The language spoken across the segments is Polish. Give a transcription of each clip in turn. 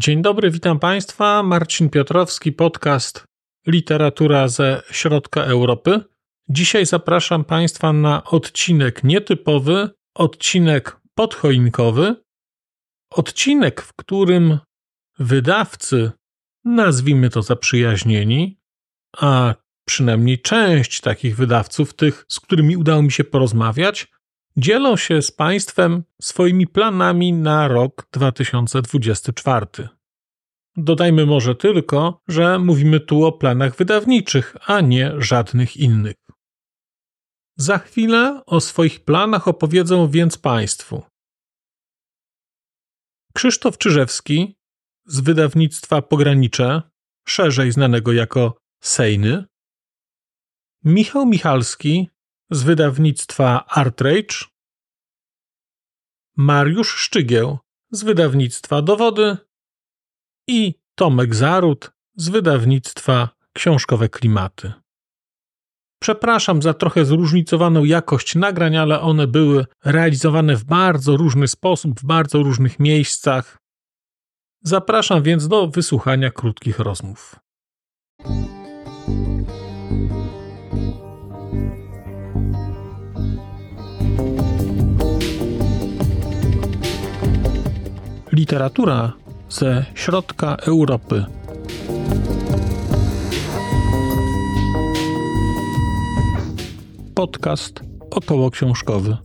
Dzień dobry, witam Państwa. Marcin Piotrowski, podcast Literatura ze Środka Europy. Dzisiaj zapraszam Państwa na odcinek nietypowy, odcinek podchoinkowy, odcinek, w którym wydawcy, nazwijmy to zaprzyjaźnieni, a przynajmniej część takich wydawców, tych, z którymi udało mi się porozmawiać, dzielą się z Państwem swoimi planami na rok 2024. Dodajmy może tylko, że mówimy tu o planach wydawniczych, a nie żadnych innych. Za chwilę o swoich planach opowiedzą więc Państwu Krzysztof Czyżewski z wydawnictwa Pogranicze, szerzej znanego jako Sejny, Michał Michalski z wydawnictwa Artrage, Mariusz Szczygieł z wydawnictwa Dowody i Tomek Zarut z wydawnictwa Książkowe Klimaty. Przepraszam za trochę zróżnicowaną jakość nagrań, ale one były realizowane w bardzo różny sposób, w bardzo różnych miejscach. Zapraszam więc do wysłuchania krótkich rozmów. Literatura ze środka Europy. Podcast około książkowy.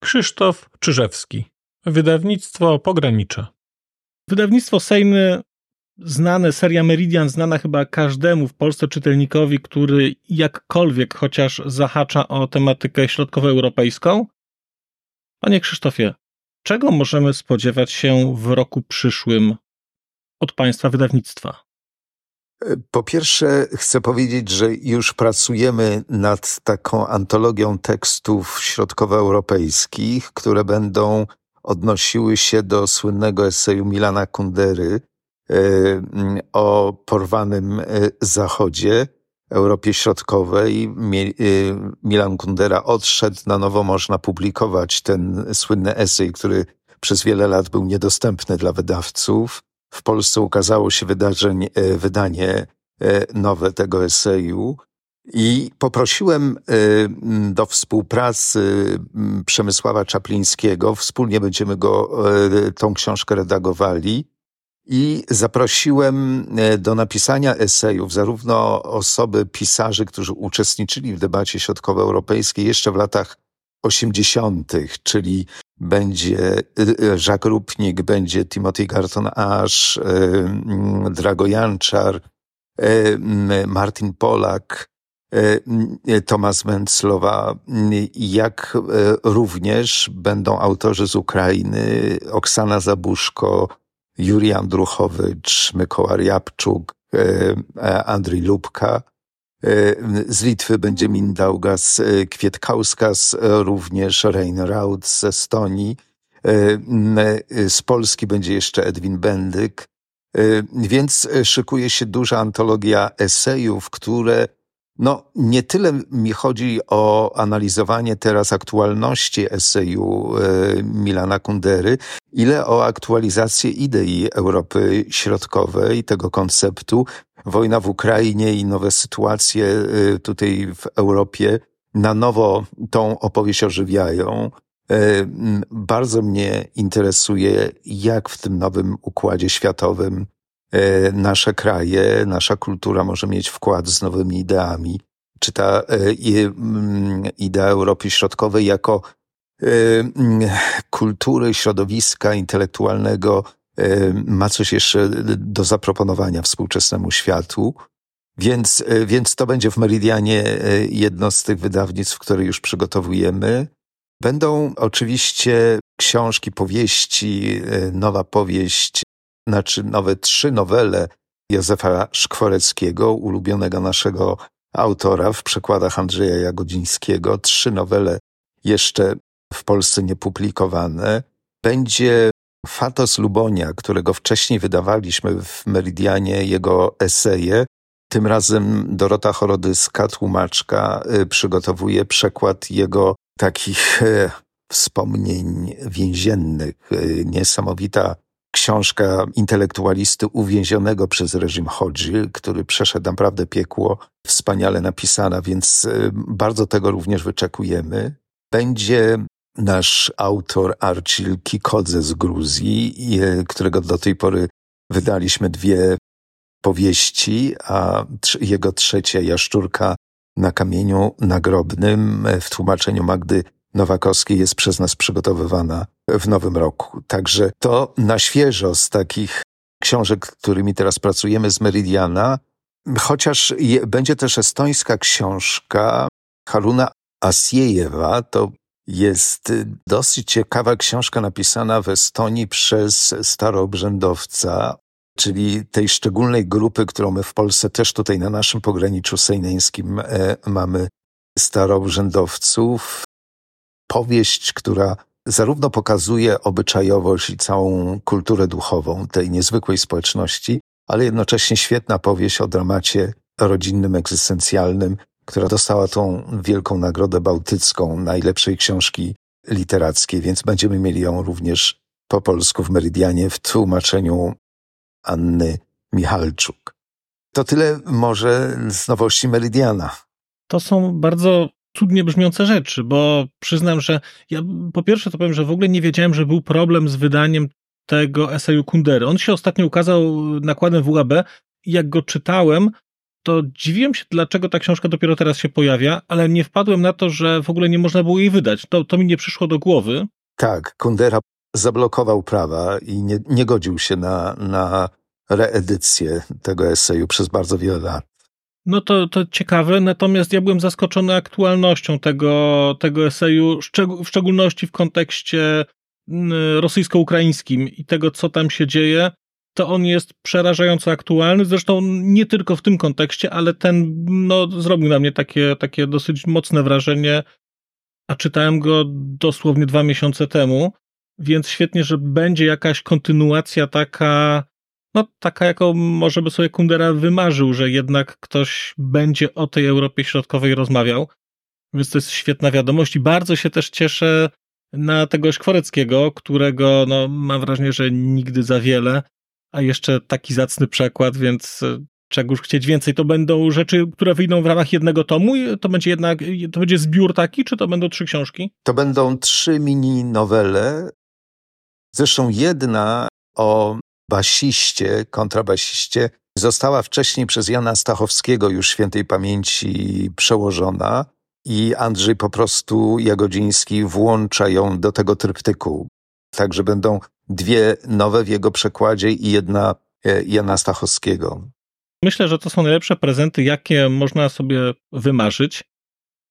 Krzysztof Czyżewski. Wydawnictwo Pogranicze. Wydawnictwo Sejmy znane, seria Meridian znana chyba każdemu w Polsce czytelnikowi, który jakkolwiek chociaż zahacza o tematykę środkowoeuropejską. Panie Krzysztofie, czego możemy spodziewać się w roku przyszłym od Państwa wydawnictwa? Po pierwsze, chcę powiedzieć, że już pracujemy nad taką antologią tekstów środkowoeuropejskich, które będą odnosiły się do słynnego eseju Milana Kundery o porwanym e, Zachodzie, Europie Środkowej. E, Milan Kundera odszedł, na nowo można publikować ten słynny esej, który przez wiele lat był niedostępny dla wydawców. W Polsce ukazało się wydarzeń, wydanie nowe tego eseju i poprosiłem do współpracy Przemysława Czaplińskiego. Wspólnie będziemy go, tą książkę redagowali. I zaprosiłem do napisania esejów zarówno osoby, pisarzy, którzy uczestniczyli w debacie środkowoeuropejskiej jeszcze w latach 80., czyli będzie y, y, Jacques Rupnik, będzie Timothy Garton Ash, Drago Janczar, Martin Polak, Tomasz Menclowa, jak również będą autorzy z Ukrainy, Oksana Zabuszko, Juri Andruchowicz, Mykoła Riabczuk, Andrzej Lubka. Z Litwy będzie Mindaugas Kwietkauskas, również Reinraud z Estonii. Z Polski będzie jeszcze Edwin Bendyk. Więc szykuje się duża antologia esejów, które no, nie tyle mi chodzi o analizowanie teraz aktualności eseju Milana Kundery, ile o aktualizację idei Europy Środkowej, tego konceptu, wojna w Ukrainie i nowe sytuacje y, tutaj w Europie na nowo tą opowieść ożywiają. Y, bardzo mnie interesuje, jak w tym nowym układzie światowym nasze kraje, nasza kultura może mieć wkład z nowymi ideami. Czy ta idea Europy Środkowej jako kultury, środowiska intelektualnego E, ma coś jeszcze do zaproponowania współczesnemu światu. Więc, e, więc to będzie w Meridianie e, jedno z tych wydawnictw, które już przygotowujemy. Będą oczywiście książki, powieści, nowa powieść, znaczy nowe trzy nowele Józefa Szkworeckiego, ulubionego naszego autora w przekładach Andrzeja Jagodzińskiego. Trzy nowele jeszcze w Polsce niepublikowane. Będzie Fatos Lubonia, którego wcześniej wydawaliśmy w Meridianie, jego eseje, tym razem Dorota Chorodyska, tłumaczka, y, przygotowuje przekład jego takich e, wspomnień więziennych. E, niesamowita książka intelektualisty uwięzionego przez reżim Hodzi, który przeszedł naprawdę piekło, wspaniale napisana, więc e, bardzo tego również wyczekujemy. Będzie nasz autor Archil Kikodze z Gruzji, którego do tej pory wydaliśmy dwie powieści, a jego trzecia Jaszczurka na kamieniu nagrobnym w tłumaczeniu Magdy Nowakowskiej jest przez nas przygotowywana w nowym roku. Także to na świeżo z takich książek, którymi teraz pracujemy z Meridiana, chociaż je, będzie też estońska książka Haruna Asiejewa, to jest dosyć ciekawa książka napisana w Estonii przez staroobrzędowca, czyli tej szczególnej grupy, którą my w Polsce też tutaj na naszym pograniczu sejneńskim e, mamy staroobrzędowców. Powieść, która zarówno pokazuje obyczajowość i całą kulturę duchową tej niezwykłej społeczności, ale jednocześnie świetna powieść o dramacie rodzinnym, egzystencjalnym, która dostała tą wielką nagrodę bałtycką najlepszej książki literackiej, więc będziemy mieli ją również po polsku w Meridianie w tłumaczeniu Anny Michalczuk. To tyle może z nowości Meridiana. To są bardzo cudnie brzmiące rzeczy, bo przyznam, że ja po pierwsze to powiem, że w ogóle nie wiedziałem, że był problem z wydaniem tego eseju Kundery. On się ostatnio ukazał nakładem WAB i jak go czytałem, to dziwiłem się, dlaczego ta książka dopiero teraz się pojawia, ale nie wpadłem na to, że w ogóle nie można było jej wydać. To, to mi nie przyszło do głowy. Tak, Kundera zablokował prawa i nie, nie godził się na, na reedycję tego eseju przez bardzo wiele lat. No to, to ciekawe, natomiast ja byłem zaskoczony aktualnością tego, tego eseju, w szczególności w kontekście rosyjsko-ukraińskim i tego, co tam się dzieje. To on jest przerażająco aktualny, zresztą nie tylko w tym kontekście, ale ten no, zrobił na mnie takie, takie dosyć mocne wrażenie, a czytałem go dosłownie dwa miesiące temu, więc świetnie, że będzie jakaś kontynuacja taka no taka, jaką może by sobie Kundera wymarzył, że jednak ktoś będzie o tej Europie Środkowej rozmawiał. Więc to jest świetna wiadomość i bardzo się też cieszę na tego Szkworeckiego, którego no, mam wrażenie, że nigdy za wiele, a jeszcze taki zacny przekład, więc e, czegoż chcieć więcej. To będą rzeczy, które wyjdą w ramach jednego tomu? To będzie jednak, to będzie zbiór taki, czy to będą trzy książki? To będą trzy mini nowele. Zresztą jedna o basiście, kontrabasiście, została wcześniej przez Jana Stachowskiego już świętej pamięci przełożona i Andrzej po prostu Jagodziński włącza ją do tego tryptyku. Także będą dwie nowe w jego przekładzie i jedna e, Jana Stachowskiego. Myślę, że to są najlepsze prezenty, jakie można sobie wymarzyć.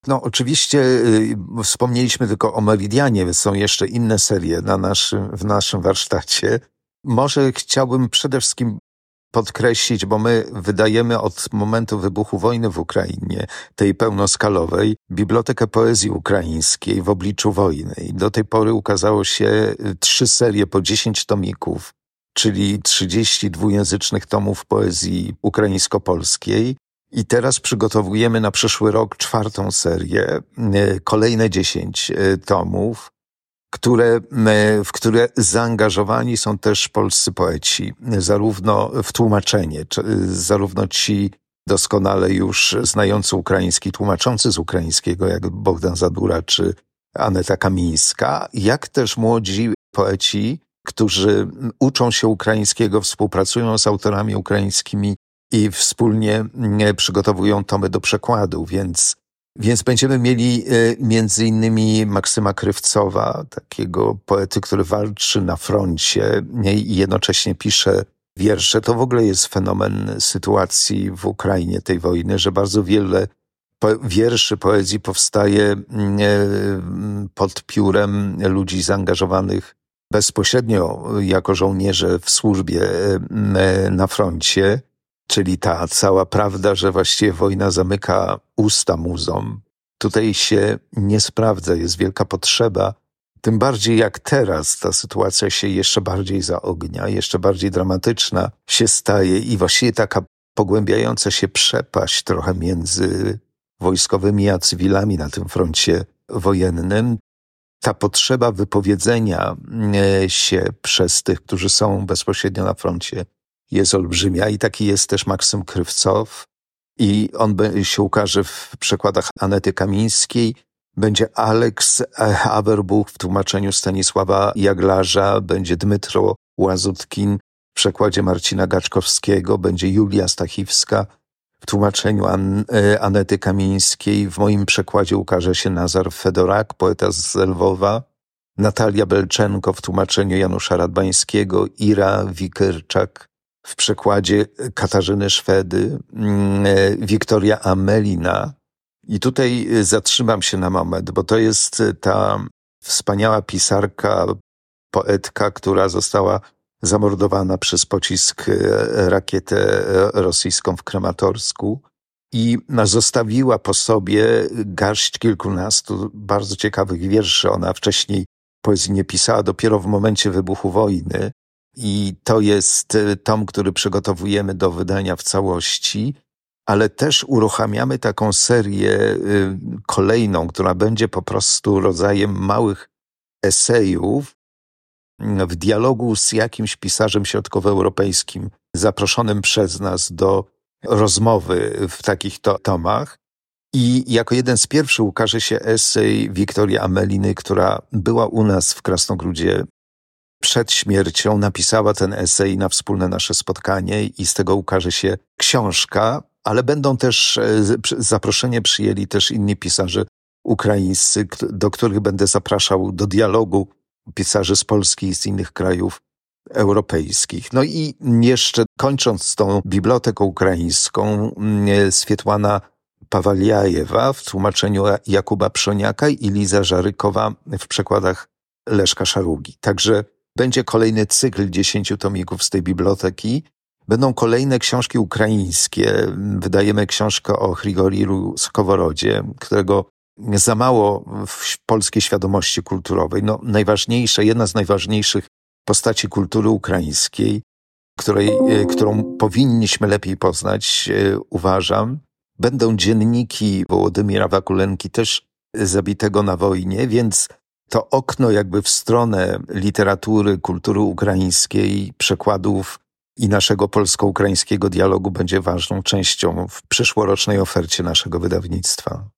No, oczywiście y, wspomnieliśmy tylko o Meridianie, są jeszcze inne serie na naszym, w naszym warsztacie. Może chciałbym przede wszystkim podkreślić, bo my wydajemy od momentu wybuchu wojny w Ukrainie, tej pełnoskalowej, Bibliotekę Poezji Ukraińskiej w obliczu wojny. I do tej pory ukazało się y, trzy serie po dziesięć tomików, czyli 30 dwujęzycznych tomów poezji ukraińsko-polskiej. I teraz przygotowujemy na przyszły rok czwartą serię, y, kolejne dziesięć y, tomów które, w które zaangażowani są też polscy poeci, zarówno w tłumaczenie, zarówno ci doskonale już znający ukraiński, tłumaczący z ukraińskiego, jak Bogdan Zadura czy Aneta Kamińska, jak też młodzi poeci, którzy uczą się ukraińskiego, współpracują z autorami ukraińskimi i wspólnie przygotowują tomy do przekładu, więc więc będziemy mieli e, między innymi Maksyma Krywcowa, takiego poety, który walczy na froncie i jednocześnie pisze wiersze. To w ogóle jest fenomen sytuacji w Ukrainie, tej wojny, że bardzo wiele wierszy, poezji powstaje mm, e, pod piórem ludzi zaangażowanych bezpośrednio jako żołnierze w służbie e, na froncie czyli ta cała prawda, że właściwie wojna zamyka usta muzom, tutaj się nie sprawdza, jest wielka potrzeba. Tym bardziej jak teraz ta sytuacja się jeszcze bardziej zaognia, jeszcze bardziej dramatyczna się staje i właściwie taka pogłębiająca się przepaść trochę między wojskowymi a cywilami na tym froncie wojennym. Ta potrzeba wypowiedzenia e, się przez tych, którzy są bezpośrednio na froncie, jest olbrzymia i taki jest też Maksym Krywcow. I on się ukaże w przekładach Anety Kamińskiej. Będzie Alex Averbuch w tłumaczeniu Stanisława Jaglarza, będzie Dmytro Łazutkin w przekładzie Marcina Gaczkowskiego, będzie Julia Stachiwska w tłumaczeniu An e, Anety Kamińskiej. W moim przekładzie ukaże się Nazar Fedorak, poeta z Lwowa, Natalia Belczenko w tłumaczeniu Janusza Radbańskiego, Ira Wikerczak w przekładzie Katarzyny Szwedy, mm, e, Wiktoria Amelina. I tutaj zatrzymam się na moment, bo to jest ta wspaniała pisarka, poetka, która została zamordowana przez pocisk e, rakietę e, rosyjską w Krematorsku i zostawiła po sobie garść kilkunastu bardzo ciekawych wierszy. Ona wcześniej poezji nie pisała, dopiero w momencie wybuchu wojny. I to jest e, tom, który przygotowujemy do wydania w całości, ale też uruchamiamy taką serię kolejną, która będzie po prostu rodzajem małych esejów, w dialogu z jakimś pisarzem środkowoeuropejskim zaproszonym przez nas do rozmowy w takich to tomach. I jako jeden z pierwszych ukaże się esej Wiktorii Ameliny, która była u nas w Krasnogródzie przed śmiercią, napisała ten esej na wspólne nasze spotkanie i z tego ukaże się książka, ale będą też, e, zaproszenie przyjęli też inni pisarze ukraińscy, do których będę zapraszał do dialogu pisarzy z Polski i z innych krajów europejskich. No i jeszcze kończąc z tą biblioteką ukraińską, mm, Swietłana Pawaliajewa w tłumaczeniu Jakuba Przoniaka i Liza Żarykowa w przekładach Leszka Szarugi. Także będzie kolejny cykl dziesięciu tomików z tej biblioteki. Będą kolejne książki ukraińskie. Wydajemy książkę o Hrigoriru Skoworodzie, którego za mało w polskiej świadomości kulturowej. No, najważniejsze, jedna z najważniejszych postaci kultury ukraińskiej, której, e, którą powinniśmy lepiej poznać, e, uważam. Będą dzienniki Wołodymira Wakulenki, też zabitego na wojnie, więc to okno jakby w stronę literatury, kultury ukraińskiej, przekładów i naszego polsko-ukraińskiego dialogu będzie ważną częścią w przyszłorocznej ofercie naszego wydawnictwa.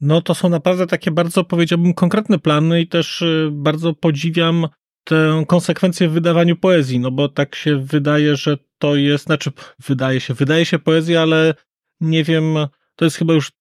No to są naprawdę takie bardzo, powiedziałbym, konkretne plany i też y, bardzo podziwiam tę konsekwencję w wydawaniu poezji, no bo tak się wydaje, że to jest, znaczy wydaje się, wydaje się poezja, ale nie wiem, to jest chyba już,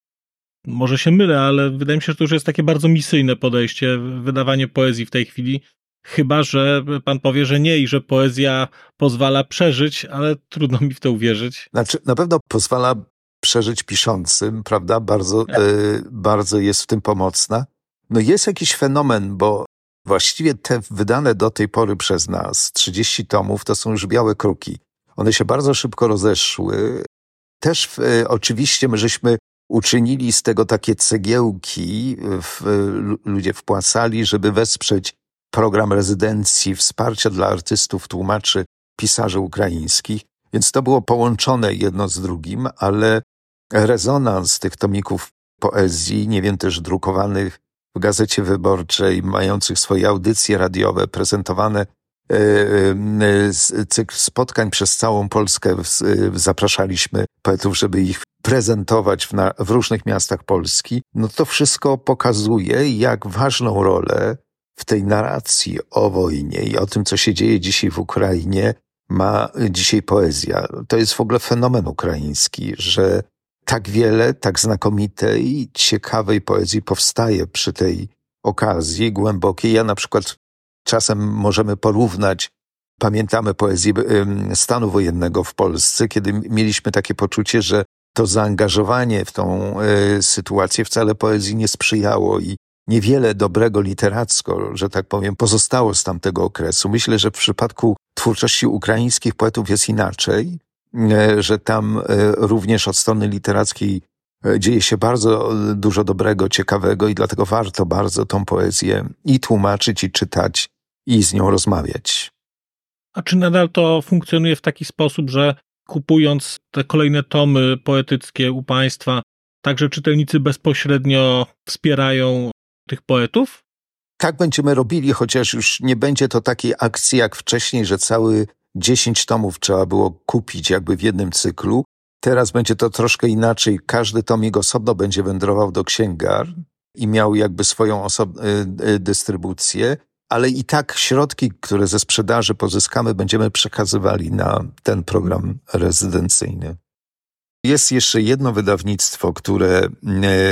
może się mylę, ale wydaje mi się, że to już jest takie bardzo misyjne podejście, wydawanie poezji w tej chwili, chyba, że pan powie, że nie i że poezja pozwala przeżyć, ale trudno mi w to uwierzyć. Znaczy, na pewno pozwala przeżyć piszącym, prawda? Bardzo, tak. y, bardzo jest w tym pomocna. No jest jakiś fenomen, bo właściwie te wydane do tej pory przez nas 30 tomów to są już białe kruki. One się bardzo szybko rozeszły. Też y, oczywiście my żeśmy uczynili z tego takie cegiełki, w, ludzie wpłacali, żeby wesprzeć program rezydencji, wsparcia dla artystów, tłumaczy, pisarzy ukraińskich. Więc to było połączone jedno z drugim, ale rezonans tych tomików poezji, nie wiem, też drukowanych w Gazecie Wyborczej, mających swoje audycje radiowe, prezentowane e, e, cykl spotkań przez całą Polskę. Zapraszaliśmy poetów, żeby ich prezentować w, na, w różnych miastach Polski. No to wszystko pokazuje, jak ważną rolę w tej narracji o wojnie i o tym, co się dzieje dzisiaj w Ukrainie, ma dzisiaj poezja. To jest w ogóle fenomen ukraiński, że tak wiele, tak znakomitej, ciekawej poezji powstaje przy tej okazji głębokiej. Ja na przykład czasem możemy porównać, pamiętamy poezję stanu wojennego w Polsce, kiedy mieliśmy takie poczucie, że to zaangażowanie w tą y, sytuację wcale poezji nie sprzyjało i niewiele dobrego literacko, że tak powiem, pozostało z tamtego okresu. Myślę, że w przypadku twórczości ukraińskich poetów jest inaczej. E, że tam również od strony literackiej dzieje się bardzo dużo dobrego, ciekawego i dlatego warto bardzo tą poezję i tłumaczyć, i czytać, i z nią rozmawiać. A czy nadal to funkcjonuje w taki sposób, że kupując te kolejne tomy poetyckie u państwa, Także czytelnicy bezpośrednio wspierają tych poetów? Tak będziemy robili, chociaż już nie będzie to takiej akcji jak wcześniej, że cały 10 tomów trzeba było kupić jakby w jednym cyklu. Teraz będzie to troszkę inaczej. Każdy tomik osobno będzie wędrował do księgarni i miał jakby swoją y, y, dystrybucję, ale i tak środki, które ze sprzedaży pozyskamy, będziemy przekazywali na ten program rezydencyjny. Jest jeszcze jedno wydawnictwo, które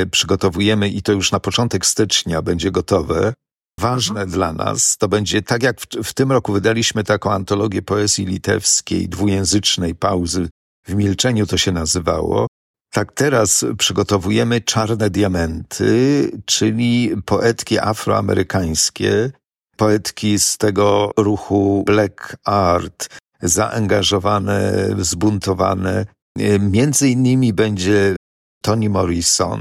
y, przygotowujemy i to już na początek stycznia będzie gotowe. Ważne mhm. dla nas, to będzie tak jak w, w tym roku wydaliśmy taką antologię poezji litewskiej, dwujęzycznej pauzy w milczeniu to się nazywało. Tak teraz przygotowujemy Czarne Diamenty, czyli poetki afroamerykańskie, poetki z tego ruchu Black Art, zaangażowane, zbuntowane. Między innymi będzie Toni Morrison,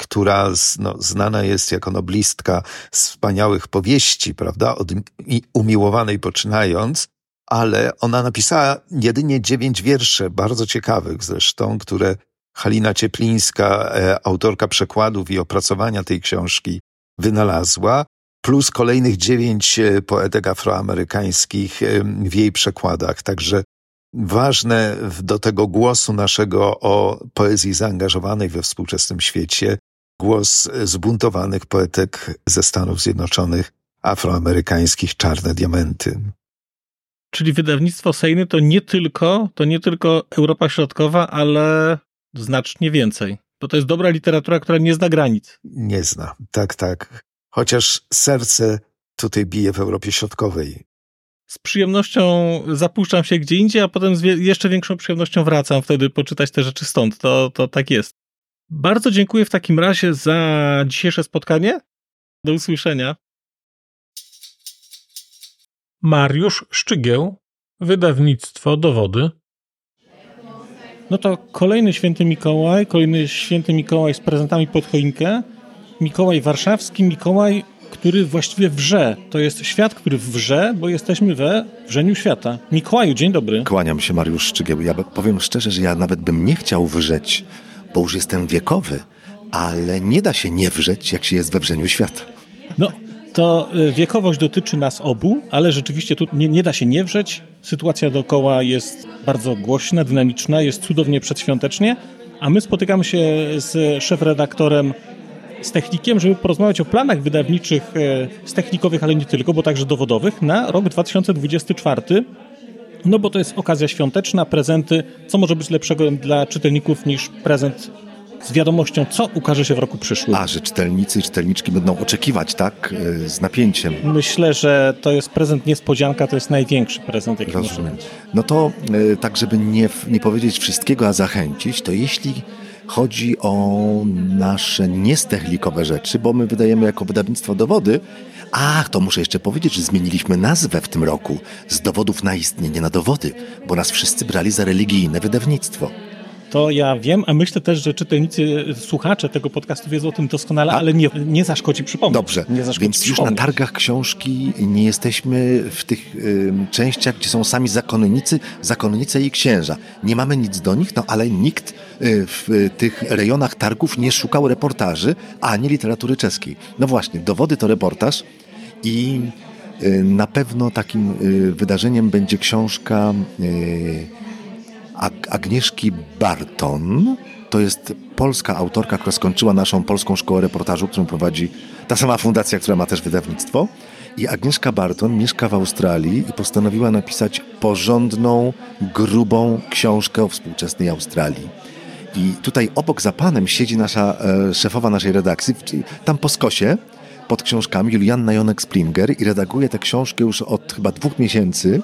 która no, znana jest jako noblistka wspaniałych powieści, prawda, od umiłowanej poczynając, ale ona napisała jedynie dziewięć wierszy, bardzo ciekawych zresztą, które Halina Cieplińska, e, autorka przekładów i opracowania tej książki, wynalazła, plus kolejnych dziewięć e, poetek afroamerykańskich e, w jej przekładach. Także ważne do tego głosu naszego o poezji zaangażowanej we współczesnym świecie, głos zbuntowanych poetek ze Stanów Zjednoczonych, afroamerykańskich Czarne Diamenty. Czyli wydawnictwo Sejny to nie tylko, to nie tylko Europa Środkowa, ale znacznie więcej. Bo to jest dobra literatura, która nie zna granic. Nie zna, tak, tak. Chociaż serce tutaj bije w Europie Środkowej. Z przyjemnością zapuszczam się gdzie indziej, a potem z jeszcze większą przyjemnością wracam wtedy poczytać te rzeczy stąd. To, to tak jest. Bardzo dziękuję w takim razie za dzisiejsze spotkanie. Do usłyszenia. Mariusz Szczygieł, wydawnictwo Dowody. No to kolejny święty Mikołaj, kolejny święty Mikołaj z prezentami pod choinkę. Mikołaj warszawski, Mikołaj, który właściwie wrze. To jest świat, który wrze, bo jesteśmy we wrzeniu świata. Mikołaju, dzień dobry. Kłaniam się, Mariusz Szczygieł. Ja powiem szczerze, że ja nawet bym nie chciał wrzeć, bo już jestem wiekowy, ale nie da się nie wrzeć, jak się jest we wrzeniu świata. No, to y, wiekowość dotyczy nas obu, ale rzeczywiście tu nie, nie da się nie wrzeć. Sytuacja dookoła jest bardzo głośna, dynamiczna, jest cudownie przedświątecznie, a my spotykamy się z szefredaktorem z technikiem, żeby porozmawiać o planach wydawniczych, e, z technikowych, ale nie tylko, bo także dowodowych, na rok 2024. No bo to jest okazja świąteczna, prezenty. Co może być lepszego dla czytelników niż prezent z wiadomością, co ukaże się w roku przyszłym. A, że czytelnicy i czytelniczki będą oczekiwać, tak? E, z napięciem. Myślę, że to jest prezent niespodzianka, to jest największy prezent, jaki Rozumiem. No to e, tak, żeby nie, nie powiedzieć wszystkiego, a zachęcić, to jeśli chodzi o nasze niestechlikowe rzeczy, bo my wydajemy jako wydawnictwo dowody, Ach, to muszę jeszcze powiedzieć, że zmieniliśmy nazwę w tym roku z dowodów na istnienie na dowody, bo nas wszyscy brali za religijne wydawnictwo. To ja wiem, a myślę też, że czytelnicy, słuchacze tego podcastu wiedzą o tym doskonale, a? ale nie, nie zaszkodzi przypomnieć. Dobrze, więc już na targach książki nie jesteśmy w tych y, częściach, gdzie są sami zakonnicy, zakonnice i księża. Nie mamy nic do nich, no ale nikt w tych rejonach targów nie szukał reportaży, ani literatury czeskiej. No właśnie, dowody to reportaż i y, na pewno takim y, wydarzeniem będzie książka y, Agnieszki Barton. To jest polska autorka, która skończyła naszą polską szkołę reportażu, którą prowadzi ta sama fundacja, która ma też wydawnictwo. I Agnieszka Barton mieszka w Australii i postanowiła napisać porządną, grubą książkę o współczesnej Australii. I tutaj obok za panem siedzi nasza e, szefowa naszej redakcji, tam po skosie, pod książkami, Julianna Jonek-Springer i redaguje tę książkę już od chyba dwóch miesięcy.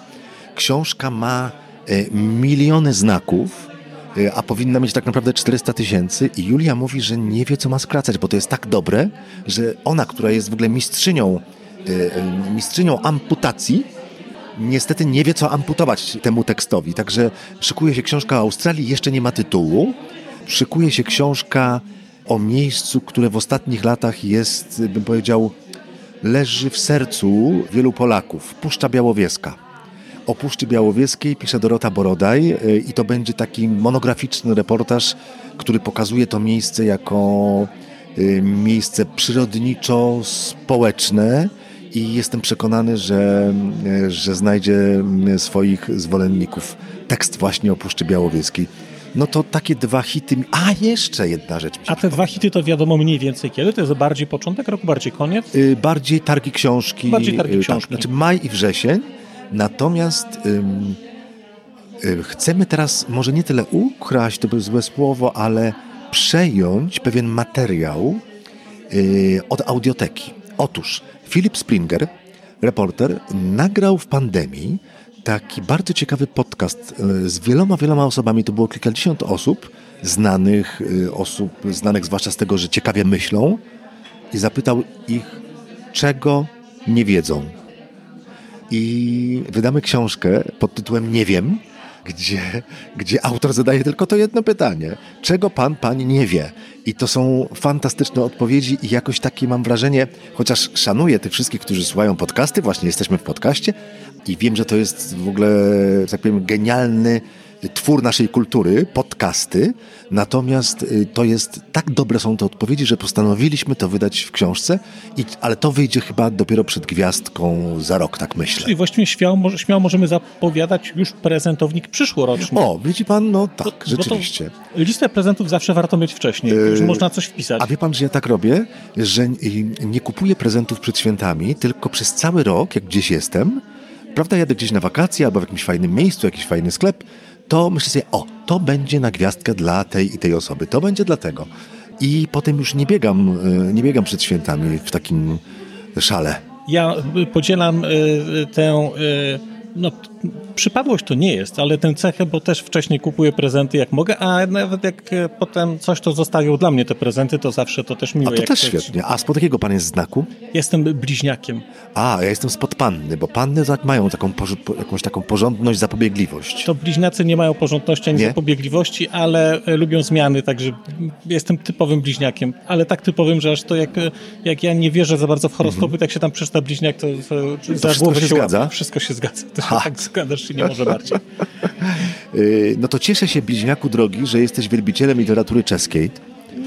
Książka ma E, miliony znaków, e, a powinna mieć tak naprawdę 400 tysięcy i Julia mówi, że nie wie, co ma skracać, bo to jest tak dobre, że ona, która jest w ogóle mistrzynią, e, mistrzynią amputacji, niestety nie wie, co amputować temu tekstowi. Także szykuje się książka o Australii, jeszcze nie ma tytułu. Szykuje się książka o miejscu, które w ostatnich latach jest, bym powiedział, leży w sercu wielu Polaków. Puszcza Białowieska o Puszczy Białowieskiej pisze Dorota Borodaj i to będzie taki monograficzny reportaż, który pokazuje to miejsce jako miejsce przyrodniczo-społeczne i jestem przekonany, że, że znajdzie swoich zwolenników. Tekst właśnie o Puszczy Białowieskiej. No to takie dwa hity. A jeszcze jedna rzecz. A te dwa hity to wiadomo mniej więcej kiedy? To jest bardziej początek roku, bardziej koniec? Yy, bardziej targi książki. Bardziej targi yy, książki. Tak, znaczy maj i wrzesień. Natomiast yy, chcemy teraz może nie tyle ukraść, to by złe słowo, ale przejąć pewien materiał y, od audioteki. Otóż Philip Springer, reporter, nagrał w pandemii taki bardzo ciekawy podcast e, z wieloma, wieloma osobami. To było kilkadziesiąt osób, znanych e, osób, znanych zwłaszcza z tego, że ciekawie myślą i zapytał ich, czego nie wiedzą. I wydamy książkę pod tytułem Nie wiem, gdzie, gdzie autor zadaje tylko to jedno pytanie. Czego pan, pani nie wie? I to są fantastyczne odpowiedzi i jakoś takie mam wrażenie, chociaż szanuję tych wszystkich, którzy słuchają podcasty, właśnie jesteśmy w podcaście i wiem, że to jest w ogóle, tak powiem, genialny twór naszej kultury, podcasty, natomiast y, to jest, tak dobre są te odpowiedzi, że postanowiliśmy to wydać w książce, i, ale to wyjdzie chyba dopiero przed gwiazdką za rok, tak myślę. Czyli właściwie śmiało, śmiało możemy zapowiadać już prezentownik przyszłoroczny. O, widzi pan, no tak, bo, rzeczywiście. Listę prezentów zawsze warto mieć wcześniej, yy, już można coś wpisać. A wie pan, że ja tak robię, że nie kupuję prezentów przed świętami, tylko przez cały rok, jak gdzieś jestem, prawda, jadę gdzieś na wakacje albo w jakimś fajnym miejscu, jakiś fajny sklep, to myślę sobie, o, to będzie na gwiazdkę dla tej i tej osoby, to będzie dla tego. I potem już nie biegam, e, nie biegam przed świętami w takim szale. Ja podzielam e, tę no, przypadłość to nie jest, ale tę cechę, bo też wcześniej kupuję prezenty jak mogę, a nawet jak e, potem coś to zostawią dla mnie te prezenty, to zawsze to też miłe. A to też coś... świetnie. A spod jakiego pan jest znaku? Jestem bliźniakiem. A, ja jestem spod panny, bo panny tak mają taką, jakąś taką porządność, zapobiegliwość. To bliźniacy nie mają porządności ani nie? zapobiegliwości, ale e, lubią zmiany, także jestem typowym bliźniakiem, ale tak typowym, że aż to jak, jak ja nie wierzę za bardzo w horoskopy, mhm. tak się tam przeczyta bliźniak, to, to, to za głowę się, się zgadza? Wszystko się zgadza. To się tak zgadzasz czy nie może bardziej. Y, no to cieszę się, bliźniaku drogi, że jesteś wielbicielem literatury czeskiej.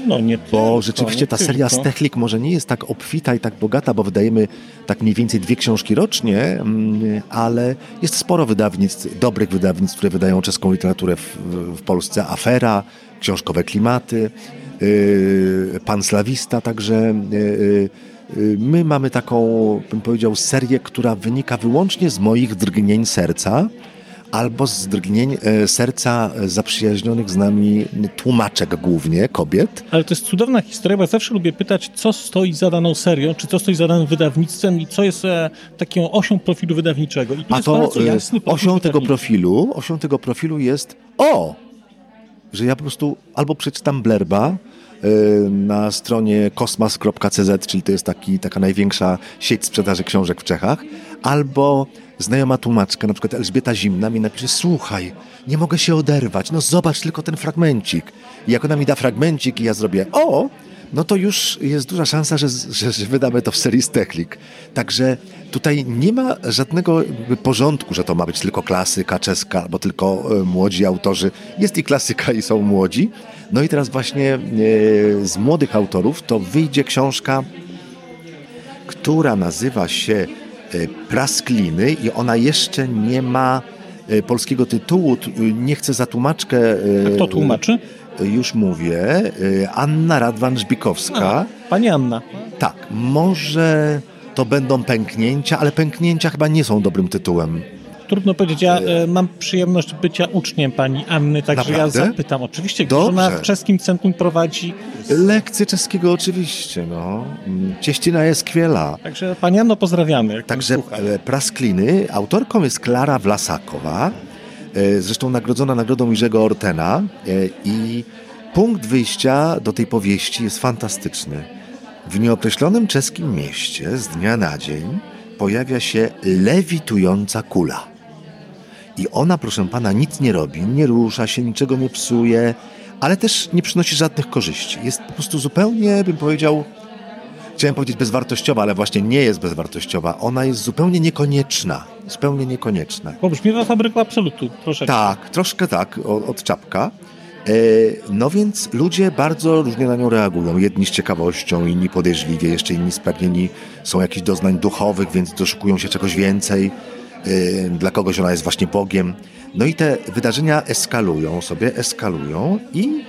No nie Bo tylko, rzeczywiście ta seria tylko. Stechlik może nie jest tak obfita i tak bogata, bo wydajemy tak mniej więcej dwie książki rocznie, mm, ale jest sporo wydawnictw, dobrych wydawnictw, które wydają czeską literaturę w, w Polsce. Afera, książkowe klimaty, yy, Pan Slawista, także yy, my mamy taką, bym powiedział, serię, która wynika wyłącznie z moich drgnień serca, albo z drgnień e, serca zaprzyjaźnionych z nami tłumaczek głównie, kobiet. Ale to jest cudowna historia, bo ja zawsze lubię pytać, co stoi za daną serią, czy co stoi za danym wydawnictwem i co jest e, taką osią profilu wydawniczego. I tu A jest to e, jasny osią tego profilu, osią tego profilu jest o, że ja po prostu albo przeczytam blerba, na stronie kosmas.cz, czyli to jest taki, taka największa sieć sprzedaży książek w Czechach, albo znajoma tłumaczka, na przykład Elżbieta Zimna, mi napisze, słuchaj, nie mogę się oderwać, no zobacz tylko ten fragmencik. I jak ona mi da fragmencik i ja zrobię, o, no to już jest duża szansa, że, że, że wydamy to w serii Stechlik. Także tutaj nie ma żadnego porządku, że to ma być tylko klasyka czeska albo tylko e, młodzi autorzy. Jest i klasyka i są młodzi. No i teraz właśnie e, z młodych autorów to wyjdzie książka, która nazywa się E, Praskliny i ona jeszcze nie ma e, polskiego tytułu. Nie chcę za tłumaczkę. A kto tłumaczy? Już mówię. Anna Radwan-Żbikowska. Pani Anna. Tak, może to będą pęknięcia, ale pęknięcia chyba nie są dobrym tytułem trudno powiedzieć. Ja e, mam przyjemność bycia uczniem pani Anny, także Naprawdę? ja zapytam. Oczywiście, gdyż ona w czeskim centrum prowadzi... Lekcje czeskiego oczywiście, no. Cieścina jest kwiela. Także pani Anno pozdrawiamy. Także e, Praskliny, autorką jest Klara Vlasakowa, e, zresztą nagrodzona nagrodą Jerzego Ortena i punkt wyjścia do tej powieści jest fantastyczny. W nieokreślonym czeskim mieście z dnia na dzień pojawia się lewitująca kula. I ona, proszę pana, nic nie robi, nie rusza się, niczego nie psuje, ale też nie przynosi żadnych korzyści. Jest po prostu zupełnie, bym powiedział, chciałem powiedzieć bezwartościowa, ale właśnie nie jest bezwartościowa. Ona jest zupełnie niekonieczna. Zupełnie niekonieczna. Bo brzmi fabryka absolutu, proszę. Tak, troszkę tak, od, od czapka. E, no więc ludzie bardzo różnie na nią reagują. Jedni z ciekawością, inni podejrzliwie, jeszcze inni spragnieni są jakichś doznań duchowych, więc doszukują się czegoś więcej. E, dla kogoś ona jest właśnie Bogiem. No i te wydarzenia eskalują sobie, eskalują i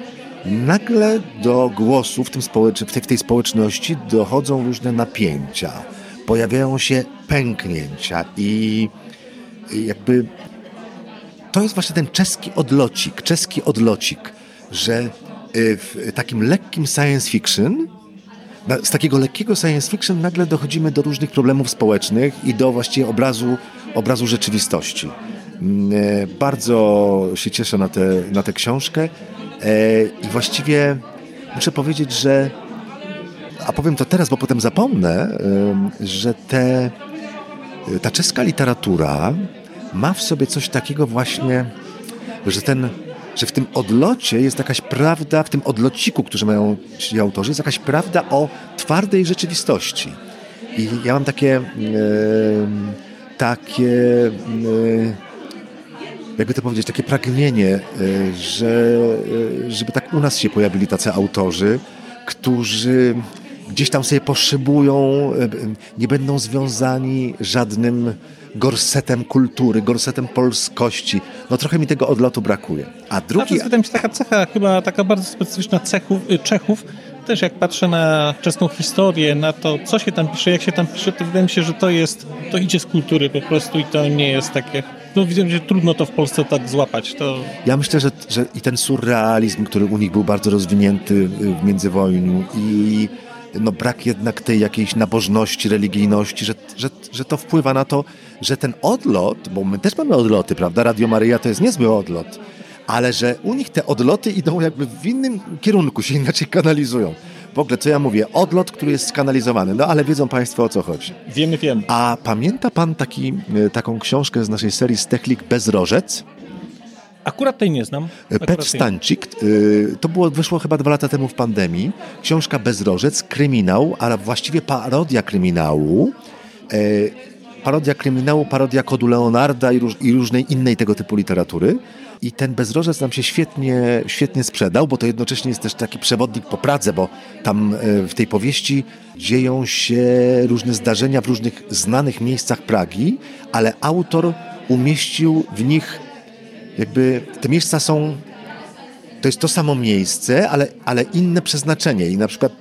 nagle do głosu w, tym społecz- w tej społeczności dochodzą różne napięcia. Pojawiają się pęknięcia i jakby to jest właśnie ten czeski odlocik, czeski odlocik, że y, w takim lekkim science fiction, z takiego lekkiego science fiction nagle dochodzimy do różnych problemów społecznych i do właściwie obrazu, obrazu rzeczywistości. Mm, e, bardzo się cieszę na tę na tę książkę e, i właściwie muszę powiedzieć, że a powiem to teraz, bo potem zapomnę, że te, ta czeska literatura ma w sobie coś takiego właśnie, że ten, że w tym odlocie jest jakaś prawda, w tym odlociku, który mają ci autorzy, jest jakaś prawda o twardej rzeczywistości. I ja mam takie, e, takie, e, jakby to powiedzieć, takie pragnienie, e, że, e, żeby tak u nas się pojawili tacy autorzy, którzy gdzieś tam sobie poszybują, e, nie będą związani żadnym gorsetem kultury, gorsetem polskości. No trochę mi tego odlotu brakuje. A drugi... Wydaje mi się taka cecha, chyba taka bardzo specyficzna cechów, y, Czechów, też jak patrzę na czeską historię, na to, co się tam pisze, jak się tam pisze, to wydaje mi się, że to jest, to idzie z kultury po prostu i to nie jest takie... No widzę, że trudno to w Polsce tak złapać. To... Ja myślę, że, że i ten surrealizm, który u nich był bardzo rozwinięty w międzywojniu i no brak jednak tej jakiejś nabożności, religijności, że, że, że to wpływa na to, że ten odlot, bo my też mamy odloty, prawda? Radio Maryja to jest niezły odlot, ale że u nich te odloty idą jakby w innym kierunku, się inaczej kanalizują. W ogóle, co ja mówię? Odlot, który jest skanalizowany. No ale wiedzą Państwo o co chodzi. Wiemy, wiemy. A pamięta Pan taki, e, taką książkę z naszej serii Stechlik Bezrożec? Akurat tej nie znam. Pet Stancik, y, to było, wyszło chyba dwa lata temu w pandemii. Książka Bezrożec, kryminał, ale właściwie parodia kryminału. E, parodia kryminału, parodia kodu Leonarda i, róż, i różnej innej tego typu literatury. I ten bezrożec nam się świetnie, świetnie sprzedał, bo to jednocześnie jest też taki przewodnik po Pradze, bo tam e, w tej powieści dzieją się różne zdarzenia w różnych znanych miejscach Pragi, ale autor umieścił w nich jakby te miejsca są to jest to samo miejsce, ale, ale inne przeznaczenie. I na przykład,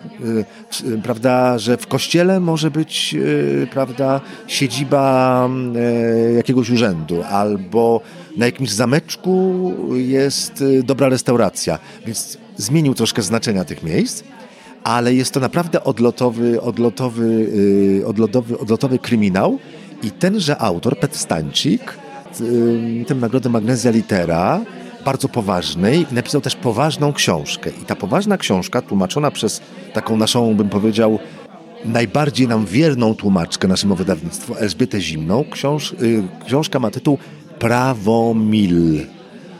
y, y, prawda, że w kościele może być, y, prawda, siedziba y, jakiegoś urzędu, albo na jakimś zameczku jest dobra restauracja. Więc zmienił troszkę znaczenia tych miejsc, ale jest to naprawdę odlotowy, odlotowy, odlotowy, odlotowy kryminał. I tenże autor, Pet Stancik, tym nagrodę Magnezja Litera, bardzo poważnej i napisał też poważną książkę. I ta poważna książka, tłumaczona przez taką naszą, bym powiedział, najbardziej nam wierną tłumaczkę naszemu wydawnictwu, Elżbietę Zimną, książ y, książka ma tytuł Prawomil.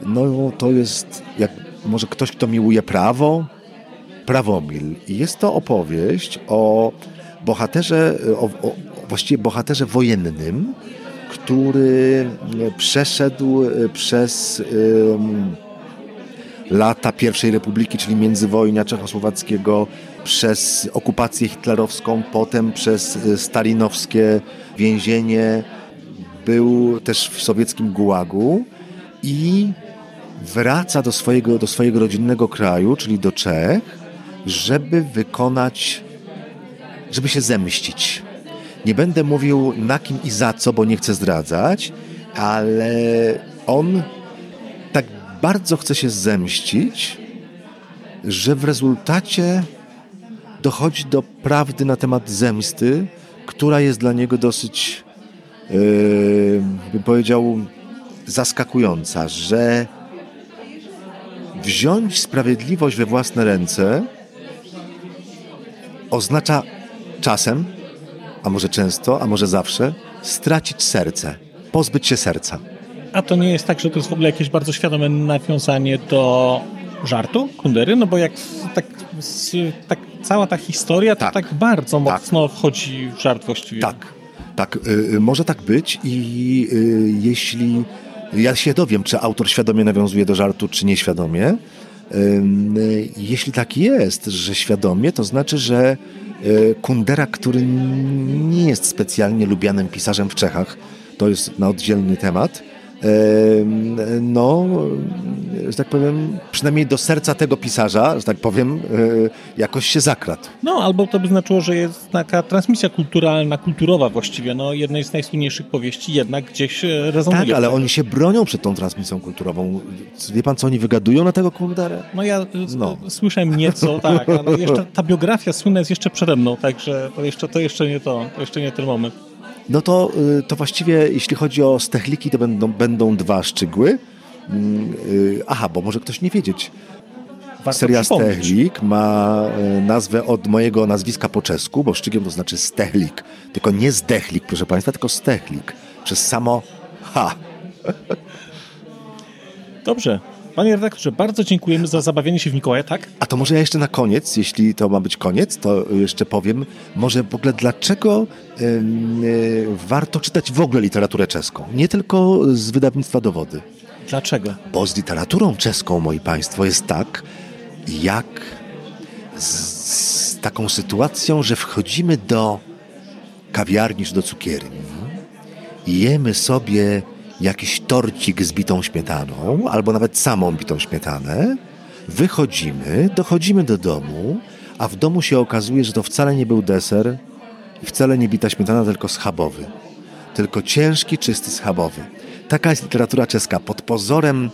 No to jest, jak może ktoś, kto miłuje prawo, Prawomil. I jest to opowieść o bohaterze, o, o, właściwie bohaterze wojennym, który przeszedł e, przez lata I Republiki, czyli międzywojnia czechosłowackiego, przez okupację hitlerowską, potem przez e, stalinowskie więzienie, był też w sowieckim gułagu i wraca do swojego, do swojego rodzinnego kraju, czyli do Czech, żeby wykonać, żeby się zemścić nie będę mówił na kim i za co, bo nie chcę zdradzać, ale on tak bardzo chce się zemścić, że w rezultacie dochodzi do prawdy na temat zemsty, która jest dla niego dosyć, yy, bym powiedział, zaskakująca, że wziąć sprawiedliwość we własne ręce oznacza czasem a może często, a może zawsze, stracić serce, pozbyć się serca. A to nie jest tak, że to jest w ogóle jakieś bardzo świadome nawiązanie do żartu, kundery? No bo jak tak, tak cała ta historia tak, tak bardzo tak. mocno wchodzi w żart właściwie. Tak, tak, y, może tak być i y, jeśli ja się dowiem, czy autor świadomie nawiązuje do żartu, czy nieświadomie. Y, jeśli tak jest, że świadomie, to znaczy, że Kundera, który nie jest specjalnie lubianym pisarzem w Czechach, to jest na oddzielny temat, no, że tak powiem, przynajmniej do serca tego pisarza, że tak powiem, e, jakoś się zakradł. No, albo to by znaczyło, że jest taka transmisja kulturalna, kulturowa właściwie, no, jednej z najsłynniejszych powieści jednak gdzieś e, rezonuje. Tak, ale oni się bronią przed tą transmisją kulturową. Wie pan, co oni wygadują na tego Kunderę? No ja e, no. słyszałem nieco, tak, ale jeszcze ta biografia słynna jest jeszcze przede mną, także to jeszcze, to jeszcze nie to, to jeszcze nie ten moment. No to, y, to właściwie jeśli chodzi o stechliki, to będą, będą dwa szczygły. Mm, y, aha, bo może ktoś nie wiedzieć. Warto Seria Stechlik ma y, nazwę od mojego nazwiska po czesku, bo szczygiem to znaczy Stechlik. Tylko nie Zdechlik, proszę Państwa, tylko Stechlik. Przez samo H. Dobrze. Panie redaktorze, bardzo dziękujemy za zabawienie się w Mikołaja, tak? A to może ja jeszcze na koniec, jeśli to ma być koniec, to jeszcze powiem, może w ogóle dlaczego yy, warto czytać w ogóle literaturę czeską, nie tylko z wydawnictwa Dowody. Dlaczego? Bo z literaturą czeską, moi państwo, jest tak, jak z, z taką sytuacją, że wchodzimy do kawiarni czy do cukierni i jemy sobie jakiś torcik z bitą śmietaną, albo nawet samą bitą śmietanę, wychodzimy, dochodzimy do domu, a w domu się okazuje, że to wcale nie był deser i wcale nie bita śmietana, tylko schabowy. Tylko ciężki, czysty schabowy. Taka jest literatura czeska. Pod pozorem,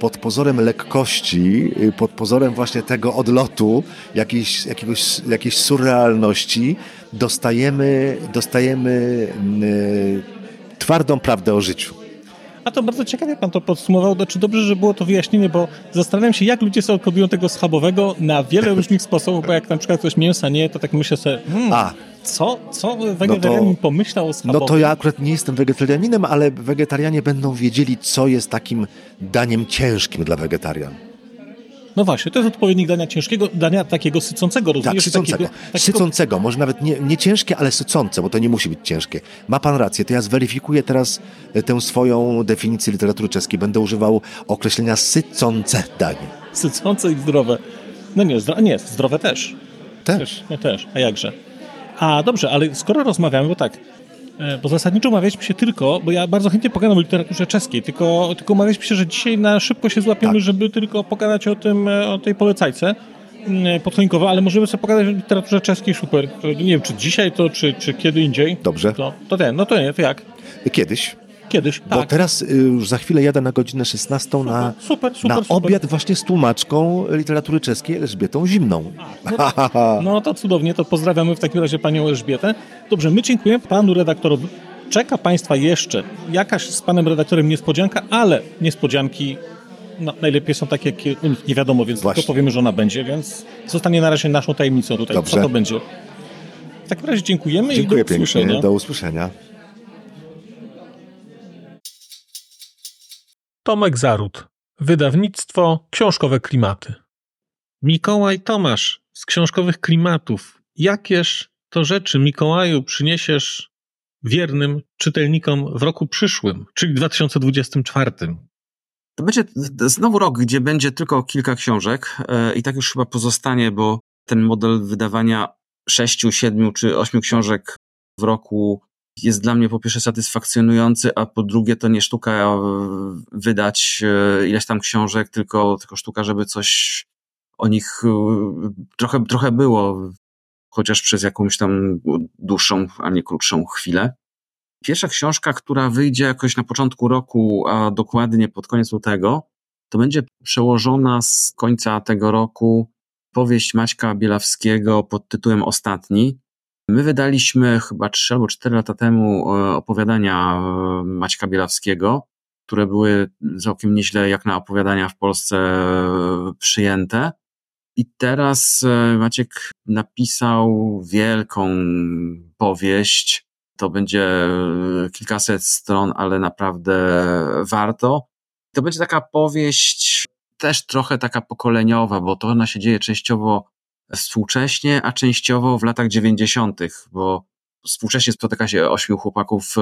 pod pozorem lekkości, y, pod pozorem właśnie tego odlotu, jakiejś, jakiegoś, jakiejś surrealności, dostajemy, dostajemy yy, twardą prawdę o życiu. A to bardzo ciekawie pan to podsumował. Czy dobrze, że było to wyjaśnienie, bo zastanawiam się, jak ludzie sobie odkodują tego schabowego na wiele różnych sposobów, bo jak na przykład ktoś mięsa nie, to tak myślę sobie, hmm, A. co, co wegetarianin no to, pomyślał o schabowym? No to ja akurat nie jestem wegetarianinem, ale wegetarianie będą wiedzieli, co jest takim daniem ciężkim dla wegetarian. No właśnie, to jest odpowiednik dania ciężkiego, dania takiego sycącego, rozumiesz? Tak, sycącego. Takiego, takiego... Sycącego, może nawet nie, nie ciężkie, ale sycące, bo to nie musi być ciężkie. Ma pan rację, to ja zweryfikuję teraz e, tę swoją definicję literatury czeskiej. Będę używał określenia sycące danie. Sycące i zdrowe. No nie, zdro... nie zdrowe też. Też. też. No też, a jakże. A dobrze, ale skoro rozmawiamy, bo tak, bo zasadniczo umawialiśmy się tylko, bo ja bardzo chętnie pogadam o literaturze czeskiej, tylko, tylko umawialiśmy się, że dzisiaj na szybko się złapiemy, tak. żeby tylko pogadać o tym, e, o tej polecajce mm, e, podchoinkowo, ale możemy sobie pogadać o literaturze czeskiej super. Nie wiem, czy dzisiaj to, czy, czy kiedy indziej. Dobrze. To, to ten, no to nie, to jak? Kiedyś. Kiedyś, Bo tak. teraz y, już za chwilę jadę na godzinę 16 super, na, super, super, na obiad właśnie z tłumaczką literatury czeskiej Elżbietą Zimną. A, no, no, to cudownie, to pozdrawiamy w takim razie panią Elżbietę. Dobrze, my dziękujemy panu redaktorowi. Czeka państwa jeszcze jakaś z panem redaktorem niespodzianka, ale niespodzianki no, najlepiej są takie, jakie nie wiadomo, więc Właśnie. tylko powiemy, że ona będzie, więc zostanie na razie naszą tajemnicą tutaj, Dobrze. co to będzie. W takim razie dziękujemy Dziękuję i do pięknie. usłyszenia. Do usłyszenia. Tomek Zaród. Wydawnictwo Książkowe Klimaty. Mikołaj Tomasz z Książkowych Klimatów. Jakież to rzeczy Mikołaju przyniesiesz wiernym czytelnikom w roku przyszłym, czyli 2024? To będzie znowu rok, gdzie będzie tylko kilka książek e, i tak już chyba pozostanie, bo ten model wydawania sześciu, siedmiu czy ośmiu książek w roku jest dla mnie po pierwsze satysfakcjonujący, a po drugie to nie sztuka e, wydać e, ileś tam książek, tylko, tylko sztuka, żeby coś o nich e, trochę, trochę było, chociaż przez jakąś tam dłuższą, a nie krótszą chwilę. Pierwsza książka, która wyjdzie jakoś na początku roku, a dokładnie pod koniec lutego, to będzie przełożona z końca tego roku powieść Maćka Bielawskiego pod tytułem Ostatni. My wydaliśmy chyba trzy albo cztery lata temu e, opowiadania e, Maćka Bielawskiego, które były całkiem nieźle jak na opowiadania w Polsce e, przyjęte. I teraz Maciek napisał wielką powieść. To będzie kilkaset stron, ale naprawdę warto. To będzie taka powieść też trochę taka pokoleniowa, bo to ona się dzieje częściowo współcześnie, a częściowo w latach 90., bo współcześnie spotyka się ośmiu chłopaków e,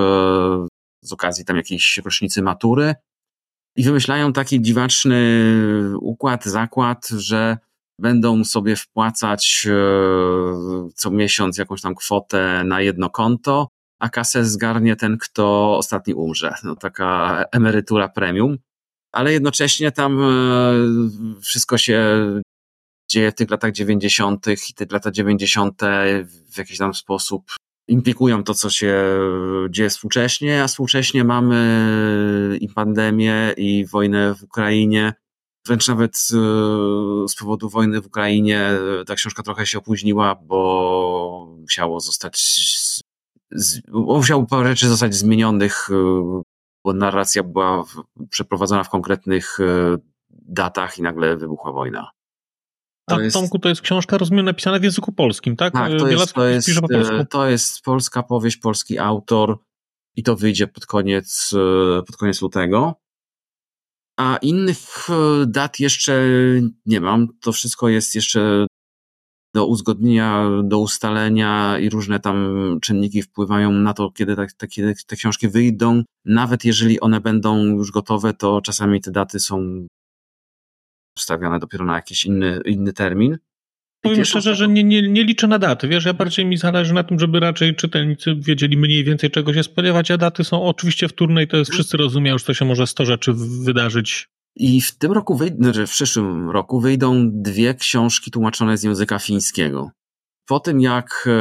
z okazji tam jakiejś rocznicy matury i wymyślają taki dziwaczny układ, zakład, że będą sobie wpłacać e, co miesiąc jakąś tam kwotę na jedno konto, a kasę zgarnie ten, kto ostatni umrze. No, taka emerytura premium. Ale jednocześnie tam e, wszystko się dzieje w tych latach 90. i te lata 90. w jakiś tam sposób implikują to, co się dzieje współcześnie, a współcześnie mamy i pandemię, i wojnę w Ukrainie. Wręcz nawet e, z powodu wojny w Ukrainie ta książka trochę się opóźniła, bo musiało zostać, musiało parę rzeczy zostać zmienionych, e, bo narracja była przeprowadzona w konkretnych e, datach i nagle wybuchła wojna. To A jest... Tomku, to jest książka, rozumiem, napisana w języku polskim, tak? Tak, to jest, to jest, to jest polska powieść, polski autor i to wyjdzie pod koniec, pod koniec lutego. A innych e, dat jeszcze nie mam. To wszystko jest jeszcze do uzgodnienia, do ustalenia i różne tam czynniki wpływają na to, kiedy te, te, kiedy te książki wyjdą. Nawet jeżeli one będą już gotowe, to czasami te daty są wstawiane dopiero na jakiś inny, inny termin. Powiem szczerze, że nie, nie, nie liczę na daty. Wiesz, ja bardziej mi zależy na tym, żeby raczej czytelnicy wiedzieli mniej więcej czego się spodziewać, a daty są oczywiście wtórne i to jest wszyscy rozumieją, że to się może 100 rzeczy wydarzyć. I w tym roku, znaczy w przyszłym roku wyjdą dwie książki tłumaczone z języka fińskiego. Po tym jak e,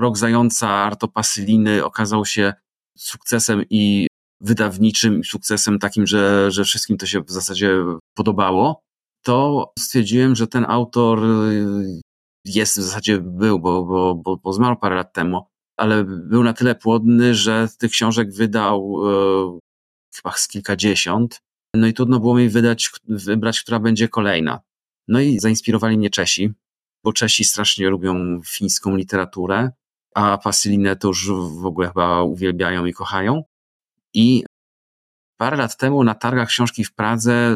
Rok Zająca Arto Pasyliny okazał się sukcesem i wydawniczym, sukcesem takim, że, że wszystkim to się w zasadzie podobało, to stwierdziłem, że ten autor y, jest w zasadzie był, bo, bo, bo, bo zmarł parę lat temu, ale był na tyle płodny, że tych książek wydał e, chyba z kilkadziesiąt. No i trudno było mi wydać, wybrać, która będzie kolejna. No i zainspirowali mnie Czesi, bo Czesi strasznie lubią fińską literaturę, a Pasilinę to już w ogóle chyba uwielbiają i kochają. I Parę lat temu na targach książki w Pradze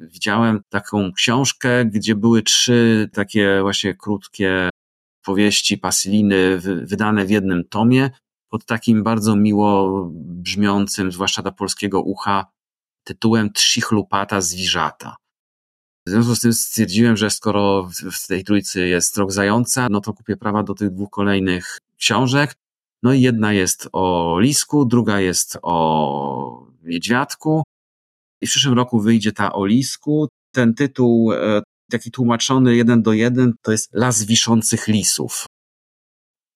y, widziałem taką książkę, gdzie były trzy takie właśnie krótkie powieści Pasiliny wydane w jednym tomie pod takim bardzo miło brzmiącym, zwłaszcza dla polskiego ucha, tytułem Trzichlupata Zwiżata. W związku z tym stwierdziłem, że skoro w tej trójcy jest Rok Zająca, no to kupię prawa do tych dwóch kolejnych książek. No i jedna jest o Lisku, druga jest o Niedźwiadku. I w przyszłym roku wyjdzie ta o Lisku. Ten tytuł, e, taki tłumaczony jeden do jeden, to jest Las Wiszących Lisów.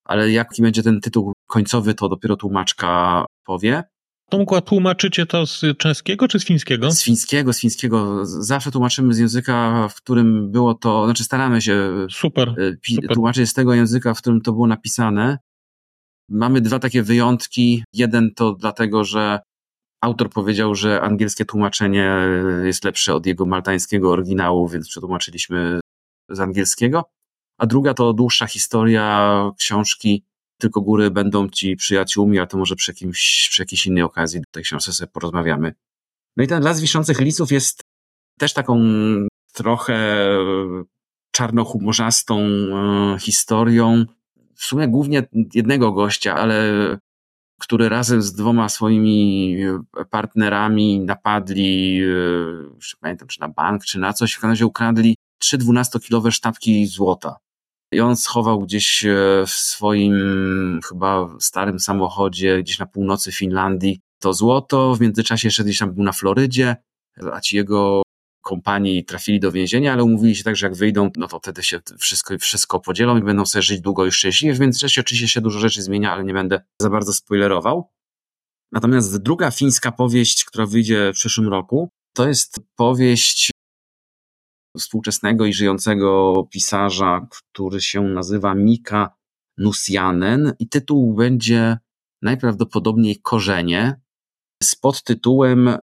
Ale jaki będzie ten tytuł końcowy, to dopiero tłumaczka powie. Tomku, a tłumaczycie to z czeskiego czy z fińskiego? Z fińskiego, z fińskiego. Zawsze tłumaczymy z języka, w którym było to, znaczy staramy się super, e, super. tłumaczyć z tego języka, w którym to było napisane. Mamy dwa takie wyjątki. Jeden to dlatego, że autor powiedział, że angielskie tłumaczenie jest lepsze od jego maltańskiego oryginału, więc przetłumaczyliśmy z angielskiego. A druga to dłuższa historia książki Tylko góry będą ci przyjaciółmi, ale to może przy, jakimś, przy jakiejś innej okazji do tej książki sobie porozmawiamy. No i ten Las Wiszących Lisów jest też taką trochę czarnohumorzastą e, historią, w sumie głównie jednego gościa, ale który razem z dwoma swoimi partnerami napadli, już e, pamiętam, czy na bank, czy na coś, w każdym razie ukradli trzy dwunastokilowe sztabki złota. I on schował gdzieś e, w swoim chyba starym samochodzie, gdzieś na północy Finlandii, to złoto. W międzyczasie jeszcze gdzieś tam był na Florydzie, a ci jego kompanii trafili do więzienia, ale umówili się tak, że jak wyjdą, no to wtedy się wszystko, wszystko podzielą i będą sobie żyć długo i szczęśliwie. W międzyczasie oczywiście się dużo rzeczy zmienia, ale nie będę za bardzo spoilerował. Natomiast druga fińska powieść, która wyjdzie w przyszłym roku, to jest powieść współczesnego i żyjącego pisarza, który się nazywa Mika Nusjanen i tytuł będzie najprawdopodobniej Korzenie z podtytułem,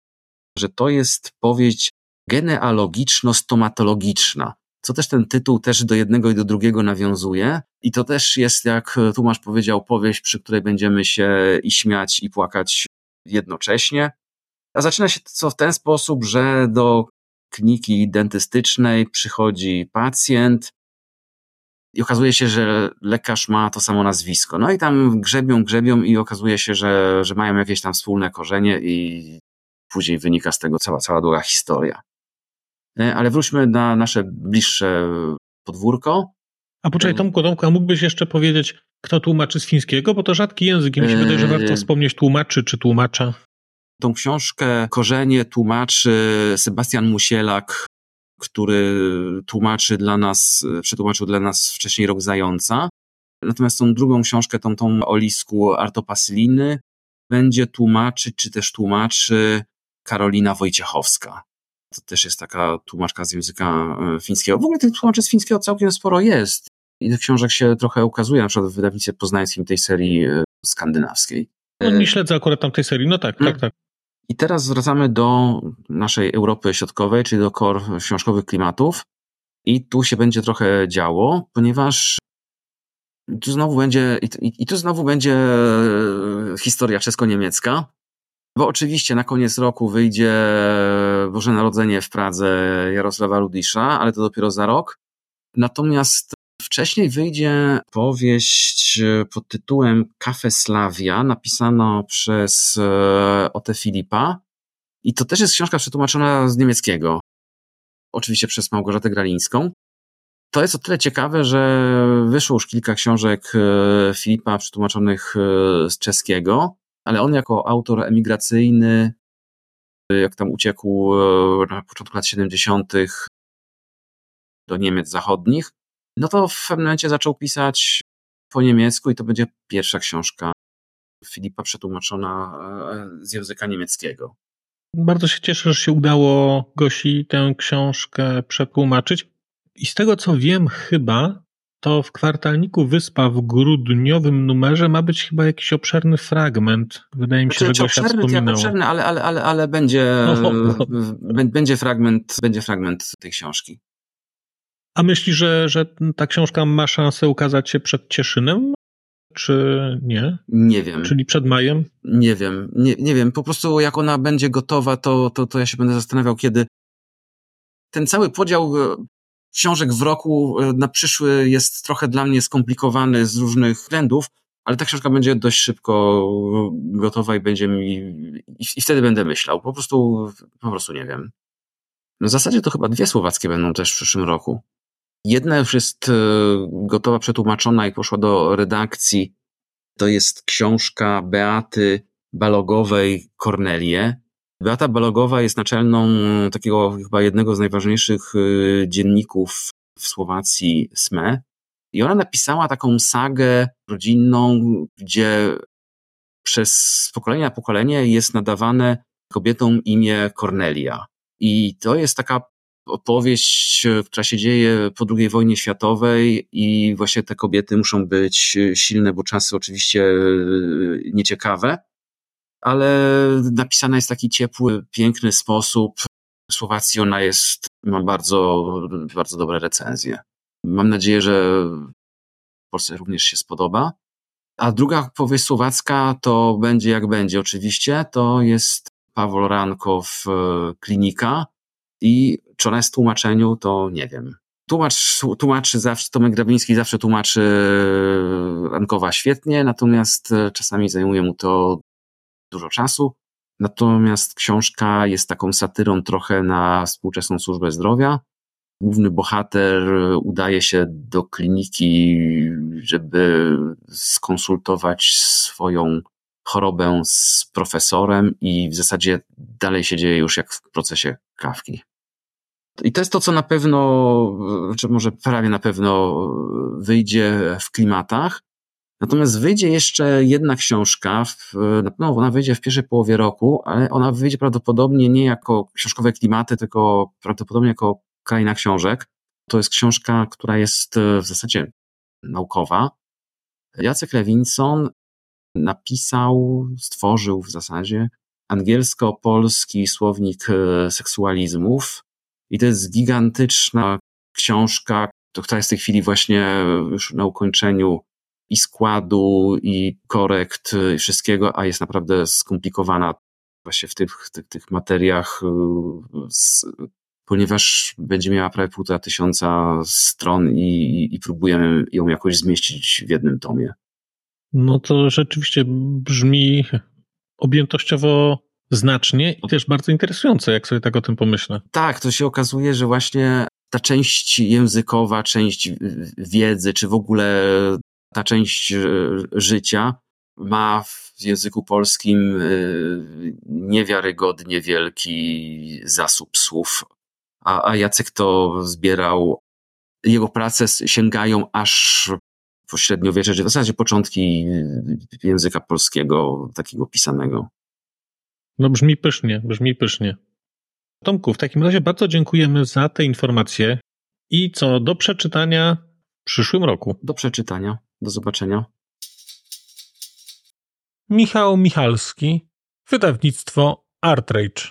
że to jest powieść genealogiczno-stomatologiczna, co też ten tytuł też do jednego i do drugiego nawiązuje. I to też jest, jak tłumacz powiedział, powieść, przy której będziemy się i śmiać, i płakać jednocześnie. A zaczyna się to w ten sposób, że do kliniki dentystycznej przychodzi pacjent i okazuje się, że lekarz ma to samo nazwisko. No i tam grzebią, grzebią i okazuje się, że, że mają jakieś tam wspólne korzenie i później wynika z tego cała, cała długa historia. E, ale wróćmy na nasze bliższe podwórko. A poczekaj, Tomku, Tomku, a mógłbyś jeszcze powiedzieć, kto tłumaczy z fińskiego? Bo to rzadki język i mi się wydaje, że warto wspomnieć tłumaczy czy tłumacza. Tą książkę Korzenie tłumaczy Sebastian Musielak, który tłumaczy dla nas, przetłumaczył dla nas wcześniej Rok Zająca. Natomiast tą drugą książkę, tą, tą o lisku Artopasyliny, będzie tłumaczyć, czy też tłumaczy Karolina Wojciechowska. To też jest taka tłumaczka z języka e, fińskiego. W ogóle tych tłumaczy z fińskiego całkiem sporo jest. I tych książek się trochę ukazuje, na przykład w wydawnictwie poznańskim tej serii e, skandynawskiej. No, nie śledzę akurat tam tej serii, no tak, tak, tak. I teraz wracamy do naszej Europy Środkowej, czyli do kor książkowych klimatów. I tu się będzie trochę działo, ponieważ tu znowu będzie, i, i tu znowu będzie e, historia czesko-niemiecka, bo oczywiście na koniec roku wyjdzie Boże Narodzenie w Pradze Jarosława Rudisza, ale to dopiero za rok. Natomiast wcześniej wyjdzie powieść pod tytułem Kafe Slavia, napisana przez e, Ote Filipa. I to też jest książka przetłumaczona z niemieckiego. Oczywiście przez Małgorzatę Gralińską. To jest o tyle ciekawe, że wyszło już kilka książek e, Filipa przetłumaczonych e, z czeskiego ale on jako autor emigracyjny, jak tam uciekł e, na początku lat 70. do Niemiec zachodnich, no to w pewnym momencie zaczął pisać po niemiecku i to będzie pierwsza książka Filipa przetłumaczona e, z języka niemieckiego. Bardzo się cieszę, że się udało Gosi tę książkę przetłumaczyć. I z tego co wiem, chyba to w kwartalniku Wyspa w grudniowym numerze ma być chyba jakiś obszerny fragment. Wydaje mi się, znaczy, że Gosia obszerny, wspominał. obszerny, ale, ale, ale, ale będzie, no, no. będzie, fragment, będzie fragment tej książki. A myślisz, że, że ta książka ma szansę ukazać się przed Cieszynem? Czy nie? Nie wiem. Czyli przed majem? Nie wiem. Nie, nie wiem. Po prostu jak ona będzie gotowa, to, to, to ja się będę zastanawiał, kiedy ten cały podział książek w roku e, na przyszły jest trochę dla mnie skomplikowany z różnych względów, ale ta książka będzie dość szybko gotowa i będzie mi, i, wtedy będę myślał. Po prostu, po prostu nie wiem. W zasadzie to chyba dwie słowackie będą też w przyszłym roku. Jedna już jest e, gotowa, przetłumaczona i poszła do redakcji. To jest książka Beaty Balogowej Kornelie. Beata Balogowa jest naczelną takiego chyba jednego z najważniejszych y, dzienników w Słowacji SME. I ona napisała taką sagę rodzinną, gdzie przez pokolenie na pokolenie jest nadawane kobietom imię Cornelia. I to jest taka opowieść, która się dzieje po II wojnie światowej i właśnie te kobiety muszą być silne, bo czasy oczywiście nieciekawe ale napisana jest w taki ciepły, piękny sposób. W Słowacji ona jest, ma bardzo, bardzo dobre recenzje. Mam nadzieję, że w Polsce również się spodoba. A druga powieść słowacka to będzie jak będzie oczywiście. To jest Paweł Rankow Klinika i czy ona jest w tłumaczeniu, to nie wiem. Tłumacz, tłumaczy zawsze, Tomek Grabiński zawsze tłumaczy Rankowa świetnie, natomiast czasami zajmuje mu to dużo czasu. Natomiast książka jest taką satyrą trochę na współczesną służbę zdrowia. Główny bohater udaje się do kliniki, żeby skonsultować swoją chorobę z profesorem, i w zasadzie dalej się dzieje już jak w procesie kawki. I to jest to, co na pewno, czy może prawie na pewno wyjdzie w klimatach. Natomiast wyjdzie jeszcze jedna książka, w, na pewno ona wyjdzie w pierwszej połowie roku, ale ona wyjdzie prawdopodobnie nie jako książkowe klimaty, tylko prawdopodobnie jako kraina książek. To jest książka, która jest e, w zasadzie naukowa. Jacek Lewinson napisał, stworzył w zasadzie angielsko-polski słownik e, seksualizmów i to jest gigantyczna książka, która jest w tej chwili właśnie już na ukończeniu i składu, i korekt, i wszystkiego, a jest naprawdę skomplikowana właśnie w tych, tych, tych materiach y, ponieważ będzie miała prawie półtora tysiąca stron i, i próbujemy ją jakoś zmieścić w jednym tomie. No to rzeczywiście brzmi objętościowo znacznie i też bardzo interesujące, jak sobie tak o tym pomyślę. Tak, to się okazuje, że właśnie ta część językowa, część wiedzy, czy w ogóle ta część e, życia ma w języku polskim e, niewiarygodnie wielki zasób słów. A, a Jacek to zbierał. Jego prace sięgają aż po średniowiecze, czy w zasadzie początki języka polskiego, takiego pisanego. No brzmi pysznie, brzmi pysznie. Tomku, w takim razie bardzo dziękujemy za te informacje i co do przeczytania w przyszłym roku. Do przeczytania. Do zobaczenia. Michał Michalski, wydawnictwo Artrage.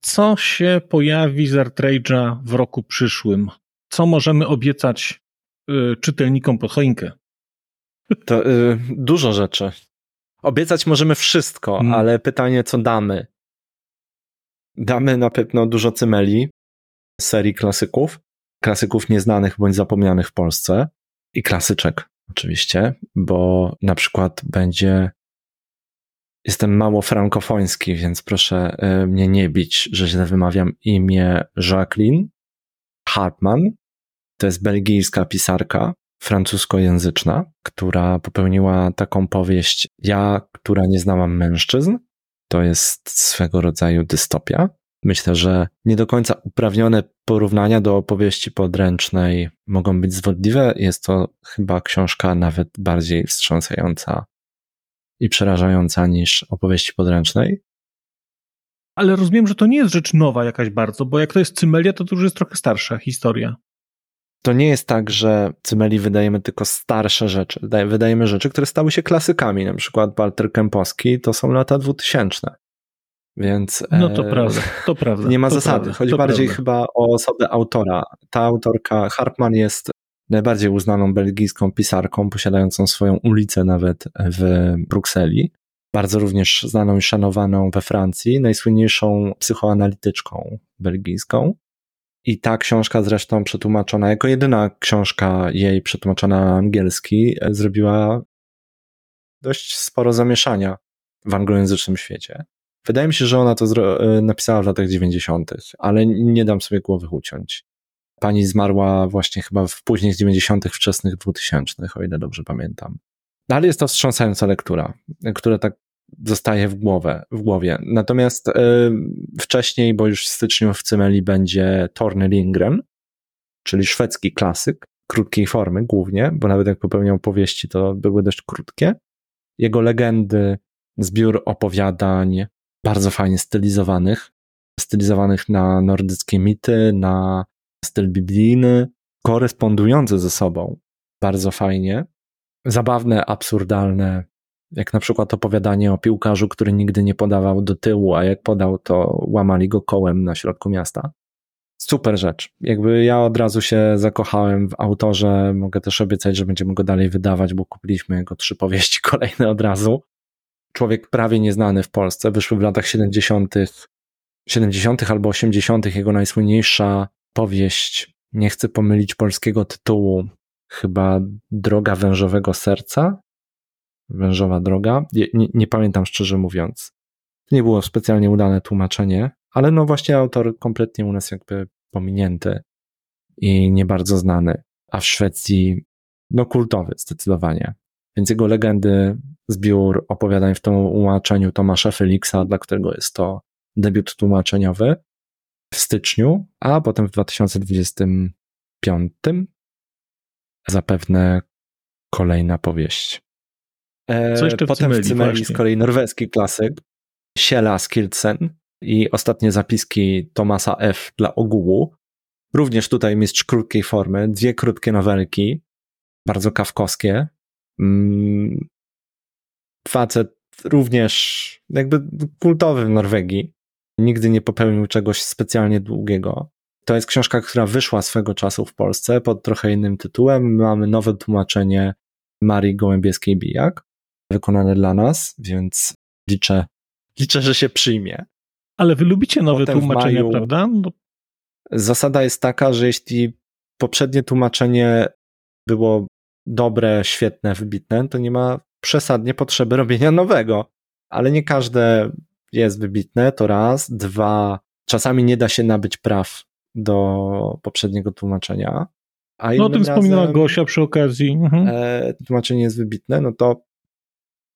Co się pojawi z Artrage'a w roku przyszłym? Co możemy obiecać y, czytelnikom pod choinkę? To y, dużo rzeczy. Obiecać możemy wszystko, hmm. ale pytanie, co damy? Damy na pewno dużo cymeli, serii klasyków, klasyków nieznanych bądź zapomnianych w Polsce i klasyczek oczywiście, bo na przykład będzie Jestem mało frankofoński, więc proszę y, mnie nie bić, że źle wymawiam imię Jacqueline Hartmann. To jest belgijska pisarka, francuskojęzyczna, która popełniła taką powieść Ja, która nie znałam mężczyzn. To jest swego rodzaju dystopia. Myślę, że nie do końca uprawnione porównania do opowieści podręcznej mogą być zwodliwe. Jest to chyba książka nawet bardziej wstrząsająca i przerażająca niż opowieści podręcznej. Ale rozumiem, że to nie jest rzecz nowa jakaś bardzo, bo jak to jest Cymelia, to to już jest trochę starsza historia to nie jest tak, że Cymeli wydajemy tylko starsze rzeczy. Wydajemy rzeczy, które stały się klasykami. Na przykład Walter Kępowski to są lata 2000. Więc. No to e, prawda, to prawda. Nie ma to zasady. Prawda, Chodzi bardziej prawda. chyba o osobę autora. Ta autorka, Hartman, jest najbardziej uznaną belgijską pisarką, posiadającą swoją ulicę nawet w Brukseli. Bardzo również znaną i szanowaną we Francji, najsłynniejszą psychoanalityczką belgijską. I ta książka zresztą przetłumaczona, jako jedyna książka jej przetłumaczona na angielski, e, zrobiła dość sporo zamieszania w anglojęzycznym świecie. Wydaje mi się, że ona to e, napisała w latach 90., ale nie dam sobie głowy uciąć. Pani zmarła właśnie chyba w późnych 90., wczesnych 2000., o ile dobrze pamiętam. No, ale jest to wstrząsająca lektura, która tak zostaje w, głowę, w głowie. Natomiast y, wcześniej, bo już w styczniu w Cymeli będzie Torny Lindgren, czyli szwedzki klasyk, krótkiej formy głównie, bo nawet jak popełniał powieści, to były dość krótkie. Jego legendy, zbiór opowiadań, bardzo fajnie stylizowanych, stylizowanych na nordyckie mity, na styl biblijny, korespondujące ze sobą bardzo fajnie. Zabawne, absurdalne, jak na przykład opowiadanie o piłkarzu, który nigdy nie podawał do tyłu, a jak podał, to łamali go kołem na środku miasta. Super rzecz. Jakby ja od razu się zakochałem w autorze. Mogę też obiecać, że będziemy go dalej wydawać, bo kupiliśmy jego trzy powieści kolejne od razu. Człowiek prawie nieznany w Polsce. Wyszły w latach 70., 70. albo 80. jego najsłynniejsza powieść. Nie chcę pomylić polskiego tytułu. Chyba Droga wężowego serca wężowa droga. Nie, nie, nie, pamiętam szczerze mówiąc. Nie było specjalnie udane tłumaczenie, ale no właśnie autor kompletnie u nas jakby pominięty i nie bardzo znany, a w Szwecji no kultowy zdecydowanie. Więc jego legendy, zbiór opowiadań w tłumaczeniu Tomasza Feliksa, dla którego jest to debiut tłumaczeniowy w styczniu, a potem w 2025 zapewne kolejna powieść. E, Co jeszcze Potem w Cymeli z kolei norweski klasyk, Siela Skildsen i ostatnie zapiski Tomasa F. dla ogółu. Również tutaj mistrz krótkiej formy, dwie krótkie nowelki, bardzo kawkowskie. Mm, facet również jakby kultowy w Norwegii. Nigdy nie popełnił czegoś specjalnie długiego. To jest książka, która wyszła swego czasu w Polsce pod trochę innym tytułem. Mamy nowe tłumaczenie Marii Gołębieskiej-Bijak wykonane dla nas, więc liczę, liczę, że się przyjmie. Ale wy lubicie nowe Potem tłumaczenia, maju... prawda? No, Zasada jest taka, że jeśli poprzednie tłumaczenie było dobre, świetne, wybitne, to nie ma przesadnie potrzeby robienia nowego. Ale nie każde jest wybitne, to raz. Dwa, czasami nie da się nabyć praw do poprzedniego tłumaczenia. A no o tym wspominała Gosia przy okazji. Mhm. E, tłumaczenie jest wybitne, no to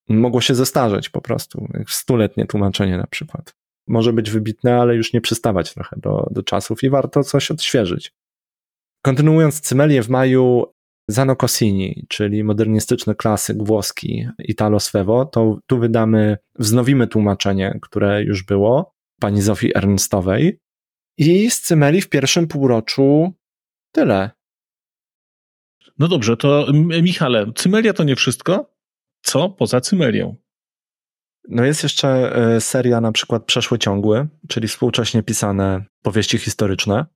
mogło się zestarzeć po prostu. Stuletnie tłumaczenie na przykład. Może być wybitne, ale już nie przystawać trochę do, do czasów i warto coś odświeżyć. Kontynuując Cymelię w maju Zano Cossini, czyli modernistyczny klasyk włoski Italo Svevo, to tu wydamy, wznowimy tłumaczenie, które już było, pani Zofii Ernstowej. I z Cymeli w pierwszym półroczu tyle. No dobrze, to Michale, Cymelia to nie wszystko? Co poza Cymelią? No jest jeszcze e, seria na przykład Przeszły Ciągły, czyli współcześnie pisane powieści historyczne,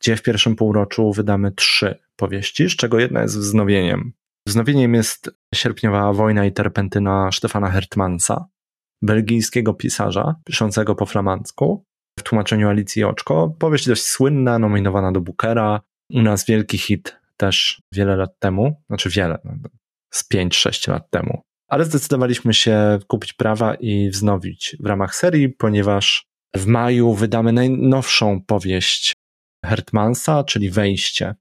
gdzie w pierwszym półroczu wydamy trzy powieści, z czego jedna jest wznowieniem. Wznowieniem jest sierpniowa wojna i terpentyna Stefana Hertmansa, belgijskiego pisarza, piszącego po flamandzku, w tłumaczeniu Alicji Oczko. Powieść dość słynna, nominowana do Bookera. U nas wielki hit też wiele lat temu, znaczy wiele, no, z 5-6 lat temu. Ale zdecydowaliśmy się kupić prawa i wznowić w ramach serii, ponieważ w maju wydamy najnowszą powieść Hertmansa, czyli Wejście.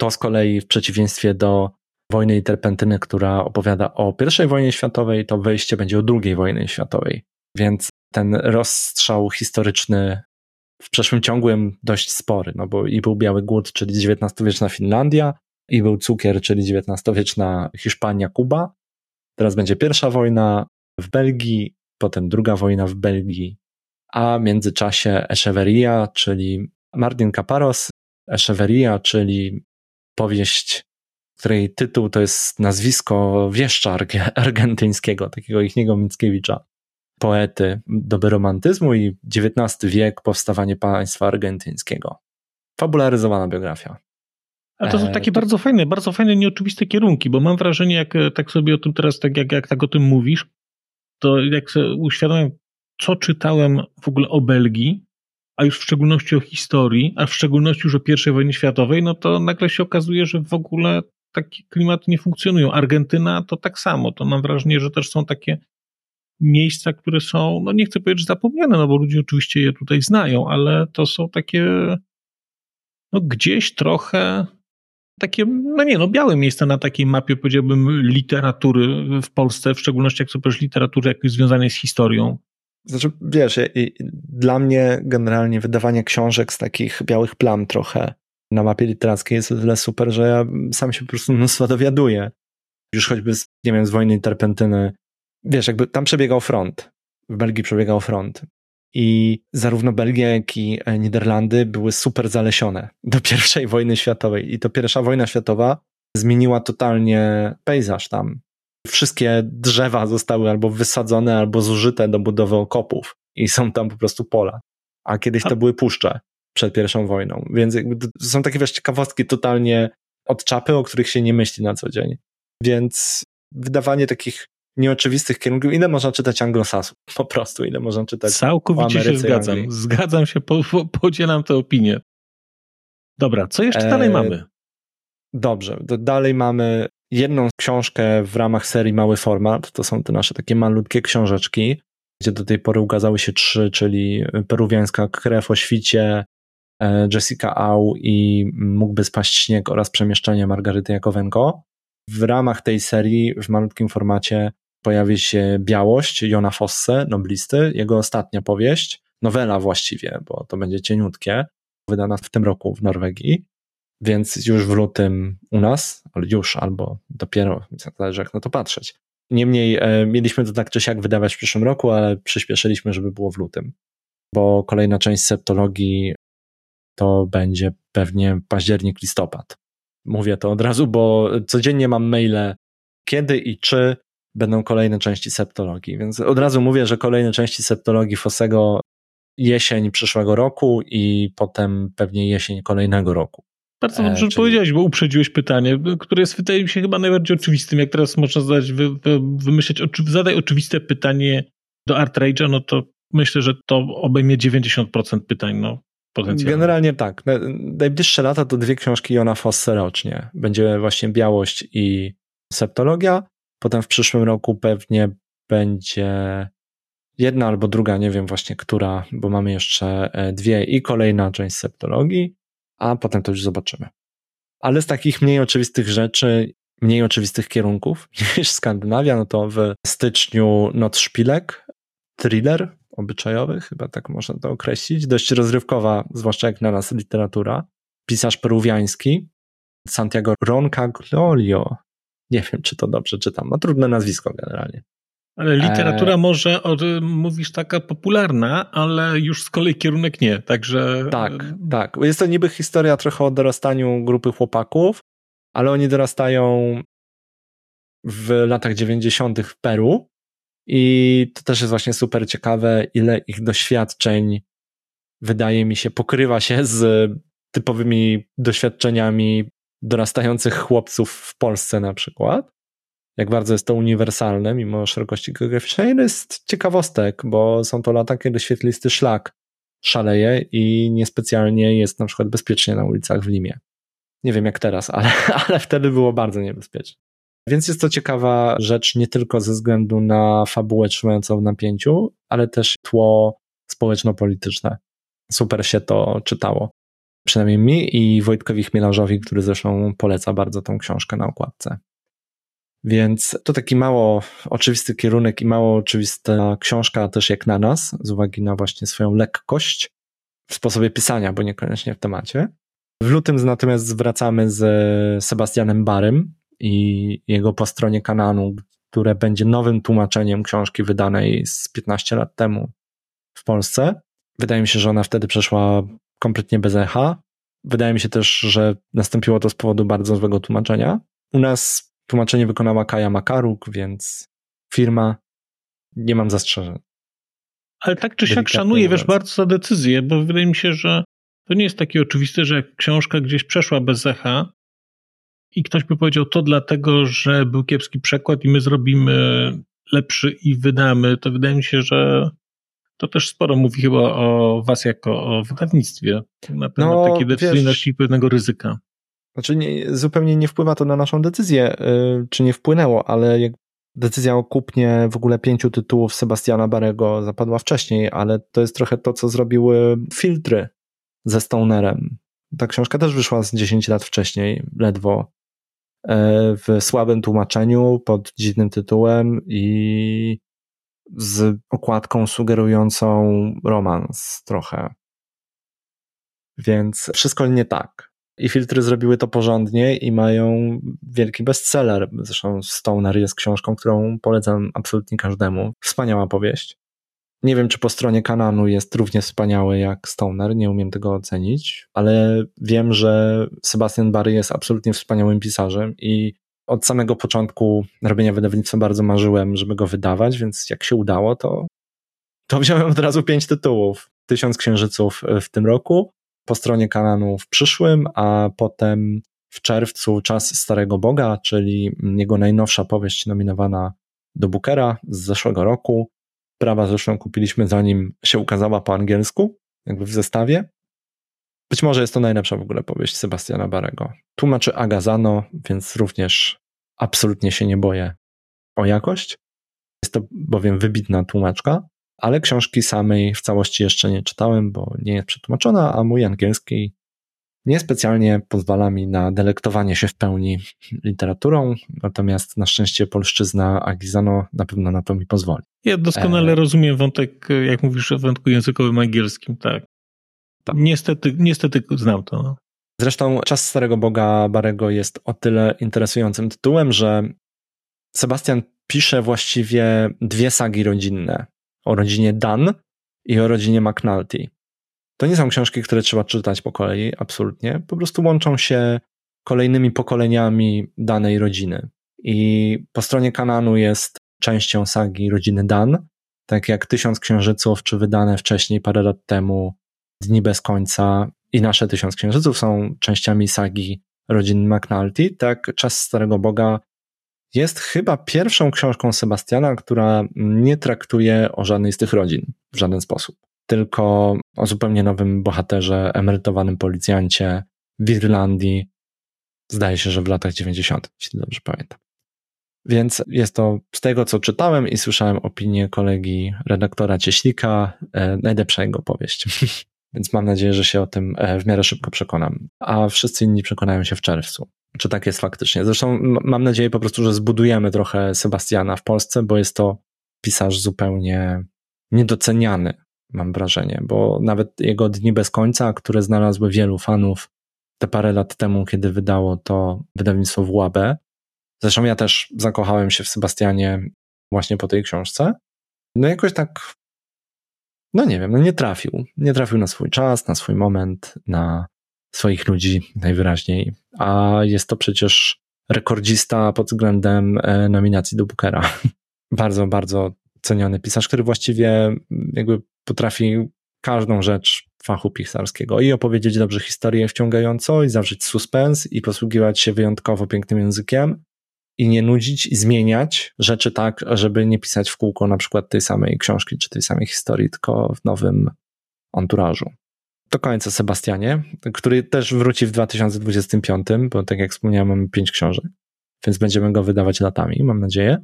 To z kolei w przeciwieństwie do Wojny i Terpentyny, która opowiada o I wojnie światowej, to Wejście będzie o II wojnie światowej. Więc ten rozstrzał historyczny w przeszłym ciągłym dość spory, no bo i był Biały Głód, czyli XIX-wieczna Finlandia, i był cukier, czyli XIX-wieczna Hiszpania, Kuba. Teraz będzie pierwsza wojna w Belgii, potem druga wojna w Belgii, a w międzyczasie Echeverria, czyli Martin Caparos, Echeverria, czyli powieść, której tytuł to jest nazwisko wieszcza argentyńskiego, takiego ichniego Mickiewicza, poety doby romantyzmu i XIX wiek, powstawanie państwa argentyńskiego. Fabularyzowana biografia. A to są e, takie bardzo fajne, bardzo fajne, nieoczywiste kierunki, bo mam wrażenie, jak e, tak sobie o tym teraz, tak jak, jak tak o tym mówisz, to jak sobie uświadamiam, co czytałem w ogóle o Belgii, a już w szczególności o historii, a w szczególności już o I wojnie światowej, no to nagle się okazuje, że w ogóle takie klimaty nie funkcjonują. Argentyna to tak samo. To mam wrażenie, że też są takie miejsca, które są, no nie chcę powiedzieć, że zapomniane, no bo ludzie oczywiście je tutaj znają, ale to są takie, no gdzieś trochę takie, no nie, no białe miejsca na takiej mapie, powiedziałbym, literatury w Polsce, w szczególności jak sobie literatury jakoś związanej z historią. Znaczy, wiesz, dla mnie generalnie wydawanie książek z takich białych plam trochę na mapie literackiej jest o tyle super, że ja sam się po prostu mnóstwo dowiaduję. Już choćby, z, nie wiem, z wojny i terpentyny. Wiesz, jakby tam przebiegał front. W Belgii przebiegał front. I zarówno Belgia, jak i e, Niderlandy były super zalesione do pierwszej wojny światowej. I to pierwsza wojna światowa zmieniła totalnie pejzaż tam wszystkie drzewa zostały albo wysadzone, albo zużyte do budowy okopów i są tam po prostu pola. A kiedyś to były puszcze przed pierwszą wojną. Więc są takie wiesz, ciekawostki totalnie od czapy, o których się nie myśli na co dzień. Więc wydawanie takich nieoczywistych kierunków, ile można czytać anglosasów, po prostu, ile można czytać Całkowicie się zgadzam, zgadzam się, po, po, podzielam tę opinię. Dobra, co jeszcze e... dalej mamy? Dobrze, dalej mamy jedną książkę w ramach serii Mały Format. To są te nasze takie malutkie książeczki, gdzie do tej pory ukazały się trzy, czyli peruwiańska krew o świcie, e, Jessica Au i Mógłby spaść śnieg oraz przemieszczenie Margaryty Jakowenko. W ramach tej serii w malutkim formacie pojawi się Białość Jona Fosse, noblisty, jego ostatnia powieść, nowela właściwie, bo to będzie cieniutkie, wydana w tym roku w Norwegii. Więc już w lutym u nas, ale już albo dopiero, zależy jak na to patrzeć. Niemniej e, mieliśmy to tak czy siak wydawać w przyszłym roku, ale przyspieszyliśmy, żeby było w lutym, bo kolejna część septologii to będzie pewnie październik, listopad. Mówię to od razu, bo codziennie mam maile, kiedy i czy będą kolejne części septologii, więc od razu mówię, że kolejne części septologii Fosego jesień przyszłego roku i potem pewnie jesień kolejnego roku. Bardzo dobrze e, czyli... powiedziałeś, bo uprzedziłeś pytanie, które jest wydaje mi się chyba najbardziej oczywistym. Jak teraz można zadać, wy, wy, wymyśleć, oczy, zadaj oczywiste pytanie do Art Rage'a, no to myślę, że to obejmie 90% pytań. No, Generalnie tak. Najbliższe lata to dwie książki Jona Fosse rocznie. Będzie właśnie Białość i Septologia. Potem w przyszłym roku pewnie będzie jedna albo druga, nie wiem właśnie która, bo mamy jeszcze e, dwie i kolejna część Septologii, a potem to już zobaczymy. Ale z takich mniej oczywistych rzeczy, mniej oczywistych kierunków niż Skandynawia, no to w styczniu Not Szpilek, thriller obyczajowy, chyba tak można to określić, dość rozrywkowa, zwłaszcza jak na nas literatura. Pisarz peruwiański, Santiago Roncaglio. Nie wiem, czy to dobrze czytam. Ma trudne nazwisko generalnie. Ale literatura e... może, od, mówisz, taka popularna, ale już z kolei kierunek nie, także... Tak, tak. Jest to niby historia trochę o dorastaniu grupy chłopaków, ale oni dorastają w latach 90. w Peru i to też jest właśnie super ciekawe, ile ich doświadczeń wydaje mi się pokrywa się z typowymi doświadczeniami dorastających chłopców w Polsce na przykład. Jak bardzo jest to uniwersalne, mimo szerokości geograficznej, jest ciekawostek, bo są to lata, kiedy świetlisty szlak szaleje i niespecjalnie jest na przykład bezpiecznie na ulicach w Limie. Nie wiem jak teraz, ale, ale wtedy było bardzo niebezpiecznie. Więc jest to ciekawa rzecz nie tylko ze względu na fabułę trzymającą w napięciu, ale też tło społeczno-polityczne. Super się to czytało. Przynajmniej mi i Wojtkowi Chmielarzowi, który zresztą poleca bardzo tą książkę na okładce. Więc to taki mało oczywisty kierunek i mało oczywista książka też jak na nas, z uwagi na właśnie swoją lekkość w sposobie pisania, bo niekoniecznie w temacie. W lutym natomiast zwracamy z Sebastianem Barym, i jego po stronie Kananu, które będzie nowym tłumaczeniem książki wydanej z 15 lat temu w Polsce. Wydaje mi się, że ona wtedy przeszła kompletnie bez echa. Wydaje mi się też, że nastąpiło to z powodu bardzo złego tłumaczenia. U nas tłumaczenie wykonała Kaja Makaruk, więc firma, nie mam zastrzeżeń. Ale tak czy siak szanuję, wiesz, bardzo za decyzję, bo wydaje mi się, że to nie jest takie oczywiste, że jak książka gdzieś przeszła bez echa, i ktoś by powiedział to dlatego, że był kiepski przekład i my zrobimy lepszy i wydamy, to wydaje mi się, że to też sporo mówi chyba o was jako o wydawnictwie na temat no, takiej decyzyjności i pewnego ryzyka. Znaczy nie, zupełnie nie wpływa to na naszą decyzję, yy, czy nie wpłynęło, ale jak decyzja o kupnie w ogóle pięciu tytułów Sebastiana Barego zapadła wcześniej, ale to jest trochę to, co zrobiły filtry ze Stonerem. Ta książka też wyszła z 10 lat wcześniej, ledwo. E, w słabym tłumaczeniu pod dziwnym tytułem i z okładką sugerującą romans trochę. Więc wszystko nie tak. I filtry zrobiły to porządnie i mają wielki bestseller. Zresztą Stoner jest książką, którą polecam absolutnie każdemu. Wspaniała powieść. Nie wiem, czy po stronie Kananu jest równie wspaniały jak Stoner, nie umiem tego ocenić, ale wiem, że Sebastian Barry jest absolutnie wspaniałym pisarzem i od samego początku robienia wydawnictwa bardzo marzyłem, żeby go wydawać, więc jak się udało, to, to wziąłem od razu pięć tytułów. Tysiąc księżyców w tym roku, po stronie Kananu w przyszłym, a potem w czerwcu Czas Starego Boga, czyli jego najnowsza powieść nominowana do Bookera z zeszłego roku, Prawa zresztą kupiliśmy zanim się ukazała po angielsku, jakby w zestawie. Być może jest to najlepsza w ogóle powieść Sebastiana Barego. Tłumaczy Agazano, więc również absolutnie się nie boję o jakość. Jest to bowiem wybitna tłumaczka, ale książki samej w całości jeszcze nie czytałem, bo nie jest przetłumaczona, a mój angielski niespecjalnie pozwala mi na delektowanie się w pełni literaturą, natomiast na szczęście polszczyzna Agizano na pewno na to mi pozwoli. Ja doskonale e... rozumiem wątek, jak mówisz o wątku językowym angielskim, tak. tak. Niestety, niestety znam to. No. Zresztą Czas Starego Boga Barego jest o tyle interesującym tytułem, że Sebastian pisze właściwie dwie sagi rodzinne. O rodzinie Dan i o rodzinie McNulty. To nie są książki, które trzeba czytać po kolei, absolutnie. Po prostu łączą się kolejnymi pokoleniami danej rodziny. I po stronie Kananu jest częścią sagi rodziny Dan, tak jak Tysiąc Księżyców, czy wydane wcześniej parę lat temu Dni bez końca i nasze Tysiąc Księżyców są częściami sagi rodziny McNulty, tak Czas Starego Boga jest chyba pierwszą książką Sebastiana, która nie traktuje o żadnej z tych rodzin w żaden sposób. tylko o zupełnie nowym bohaterze, emerytowanym policjancie w Irlandii. Zdaje się, że w latach 90., jeśli dobrze pamiętam. Więc jest to z tego, co czytałem i słyszałem opinię kolegi redaktora Cieślika, e, najlepsza jego powieść. Więc mam nadzieję, że się o tym e, w miarę szybko przekonam. A wszyscy inni przekonają się w czerwcu. Czy tak jest faktycznie? Zresztą mam nadzieję po prostu, że zbudujemy trochę Sebastiana w Polsce, bo jest to pisarz zupełnie niedoceniany, mam wrażenie, bo nawet jego Dni bez końca, które znalazły wielu fanów te parę lat temu, kiedy wydało to wydawnictwo w Łabę. Zresztą ja też zakochałem się w Sebastianie właśnie po tej książce. No jakoś tak, no nie wiem, no nie trafił. Nie trafił na swój czas, na swój moment, na swoich ludzi najwyraźniej. A jest to przecież rekordzista pod względem e, nominacji do Bookera. bardzo, bardzo ceniony pisarz, który właściwie jakby potrafi każdą rzecz fachu pisarskiego i opowiedzieć dobrze historię wciągająco i zawrzeć suspens i posługiwać się wyjątkowo pięknym językiem i nie nudzić i zmieniać rzeczy tak, żeby nie pisać w kółko na przykład tej samej książki czy tej samej historii, tylko w nowym anturażu. To koniec o Sebastianie, który też wróci w 2025, bo tak jak wspomniałem, mamy pięć książek, więc będziemy go wydawać latami, mam nadzieję.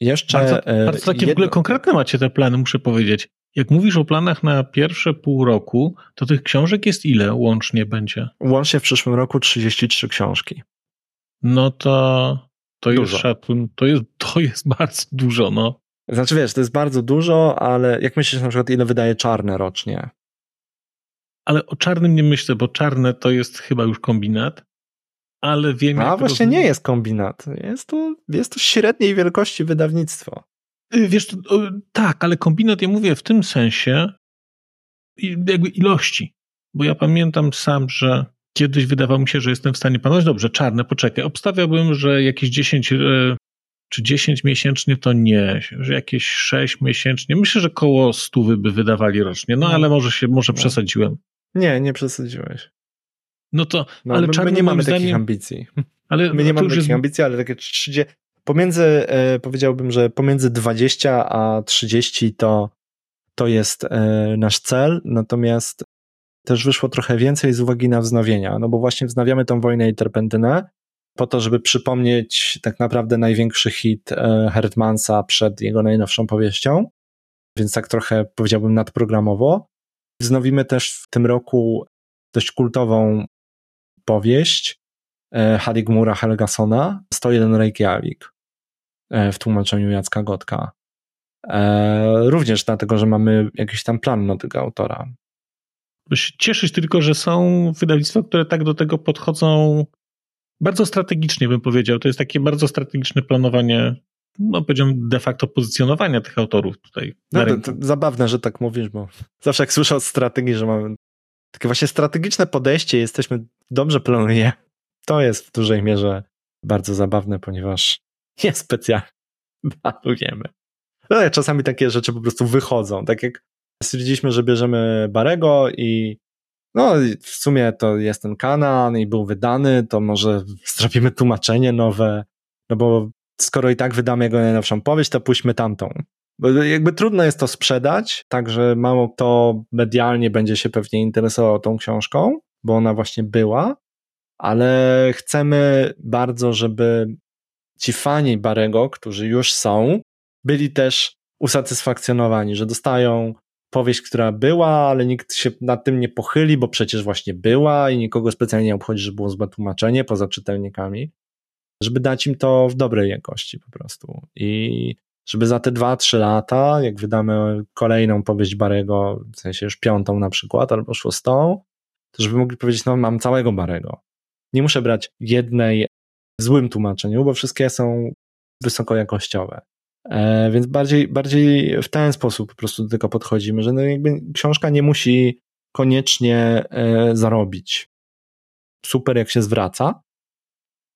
Jeszcze. Bardzo, e, bardzo takie jedno... w ogóle konkretne macie te plany, muszę powiedzieć. Jak mówisz o planach na pierwsze pół roku, to tych książek jest ile łącznie będzie? Łącznie w przyszłym roku 33 książki. No to to jest szatun, to jest, to jest bardzo dużo, no. Znaczy wiesz, to jest bardzo dużo, ale jak myślisz na przykład ile wydaje czarne rocznie? Ale o czarnym nie myślę, bo czarne to jest chyba już kombinat ale wiem. A właśnie nie jest kombinat. Jest to, jest to średniej wielkości wydawnictwo. Y, wiesz, to, tak, ale kombinat ja mówię w tym sensie jakby ilości. Bo ja pamiętam sam, że kiedyś wydawało mi się, że jestem w stanie panować. Dobrze, czarne, poczekaj. Obstawiałbym, że jakieś 10 e, czy 10 miesięcznie to nie, że jakieś 6 miesięcznie. Myślę, że koło 100 by wydawali rocznie. No, no ale może się, może no. przesadziłem. Nie, nie przesadziłeś. No to, no, ale my, my nie mamy zdaniem, takich ambicji. Ale, my nie mamy takich jest... ambicji, ale takie 30, pomiędzy, e, powiedziałbym, że pomiędzy 20 a 30 to, to jest e, nasz cel, natomiast też wyszło trochę więcej z uwagi na wznowienia, no bo właśnie wznawiamy tą wojnę i terpentynę po to, żeby przypomnieć tak naprawdę największy hit e, Hertmansa przed jego najnowszą powieścią, więc tak trochę powiedziałbym nadprogramowo. Wznowimy też w tym roku dość kultową powieść e, Haligmura Helgasona 101 Reykjavik e, w tłumaczeniu Jacka Gotka. E, również dlatego, że mamy jakiś tam plan na tego autora. Cieszyć tylko, że są wydawnictwa, które tak do tego podchodzą bardzo strategicznie, bym powiedział. To jest takie bardzo strategiczne planowanie, no powiedziałbym de facto pozycjonowania tych autorów tutaj. No, to, to zabawne, że tak mówisz, bo zawsze jak słyszę o strategii, że mamy takie właśnie strategiczne podejście, jesteśmy dobrze planuje. To jest w dużej mierze bardzo zabawne, ponieważ niespecjalnie planujemy. No, czasami takie rzeczy po prostu wychodzą. Tak jak stwierdziliśmy, że bierzemy Barego i no w sumie to jest ten kanan i był wydany, to może zrobimy tłumaczenie nowe, no bo skoro i tak wydamy jego najnowszą powieść, to pójdźmy tamtą. Bo jakby trudno jest to sprzedać, także mało kto medialnie będzie się pewnie interesował tą książką, bo ona właśnie była, ale chcemy bardzo, żeby ci fani Barego, którzy już są, byli też usatysfakcjonowani, że dostają powieść, która była, ale nikt się nad tym nie pochyli, bo przecież właśnie była i nikogo specjalnie nie obchodzi, że było złe tłumaczenie poza czytelnikami, żeby dać im to w dobrej jakości po prostu. I żeby za te 2-3 lata, jak wydamy kolejną powieść Barego, w sensie już piątą na przykład, albo szóstą, to żeby mogli powiedzieć, no mam całego Barego. Nie muszę brać jednej w złym tłumaczeniu, bo wszystkie są wysokojakościowe. E, więc bardziej, bardziej w ten sposób po prostu do tego podchodzimy, że no jakby książka nie musi koniecznie e, zarobić. Super, jak się zwraca.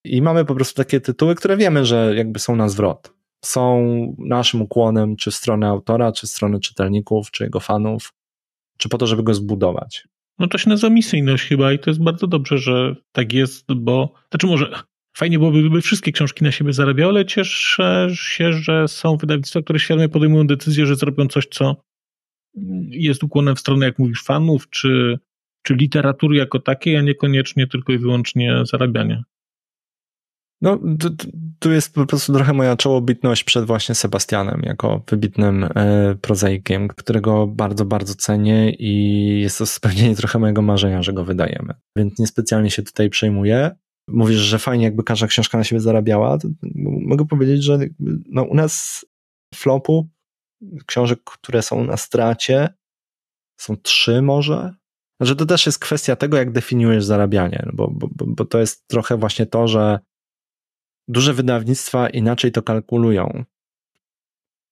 I mamy po prostu takie tytuły, które wiemy, że jakby są na zwrot są naszym ukłonem, czy w stronę autora, czy w stronę czytelników, czy jego fanów, czy po to, żeby go zbudować. No to się nazywa misyjność chyba i to jest bardzo dobrze, że tak jest, bo, znaczy może fajnie byłoby, gdyby wszystkie książki na siebie zarabiały, ale cieszę się, że są wydawnictwa, które świadomie podejmują decyzję, że zrobią coś, co jest ukłonem w stronę, jak mówisz, fanów, czy, czy literatury jako takiej, a niekoniecznie tylko i wyłącznie zarabiania? No, tu, tu, jest po prostu trochę moja czołobitność przed właśnie Sebastianem, jako wybitnym e, prozaikiem, którego bardzo, bardzo cenię i jest to spełnienie trochę mojego marzenia, że go wydajemy. Więc niespecjalnie się tutaj przejmuję. Mówisz, że fajnie jakby każda książka na siebie zarabiała. mogę powiedzieć, że no, u nas flopu książek, które są na stracie, są trzy może. Znaczy to też jest kwestia tego, jak definiujesz zarabianie, bo, bo, bo to jest trochę właśnie to, że duże wydawnictwa inaczej to kalkulują.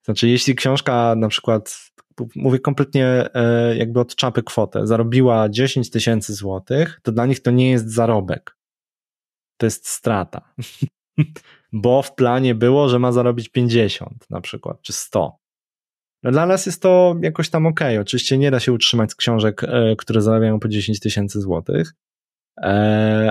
Znaczy, jeśli książka na przykład, mówię kompletnie e, jakby od czapy kwotę, zarobiła 10 tysięcy złotych, to dla nich to nie jest zarobek. To jest strata. Bo w planie było, że ma zarobić 50 na przykład, czy 100. No dla nas jest to jakoś tam ok. Oczywiście nie da się utrzymać z książek, e, które zarabiają po 10 tysięcy złotych,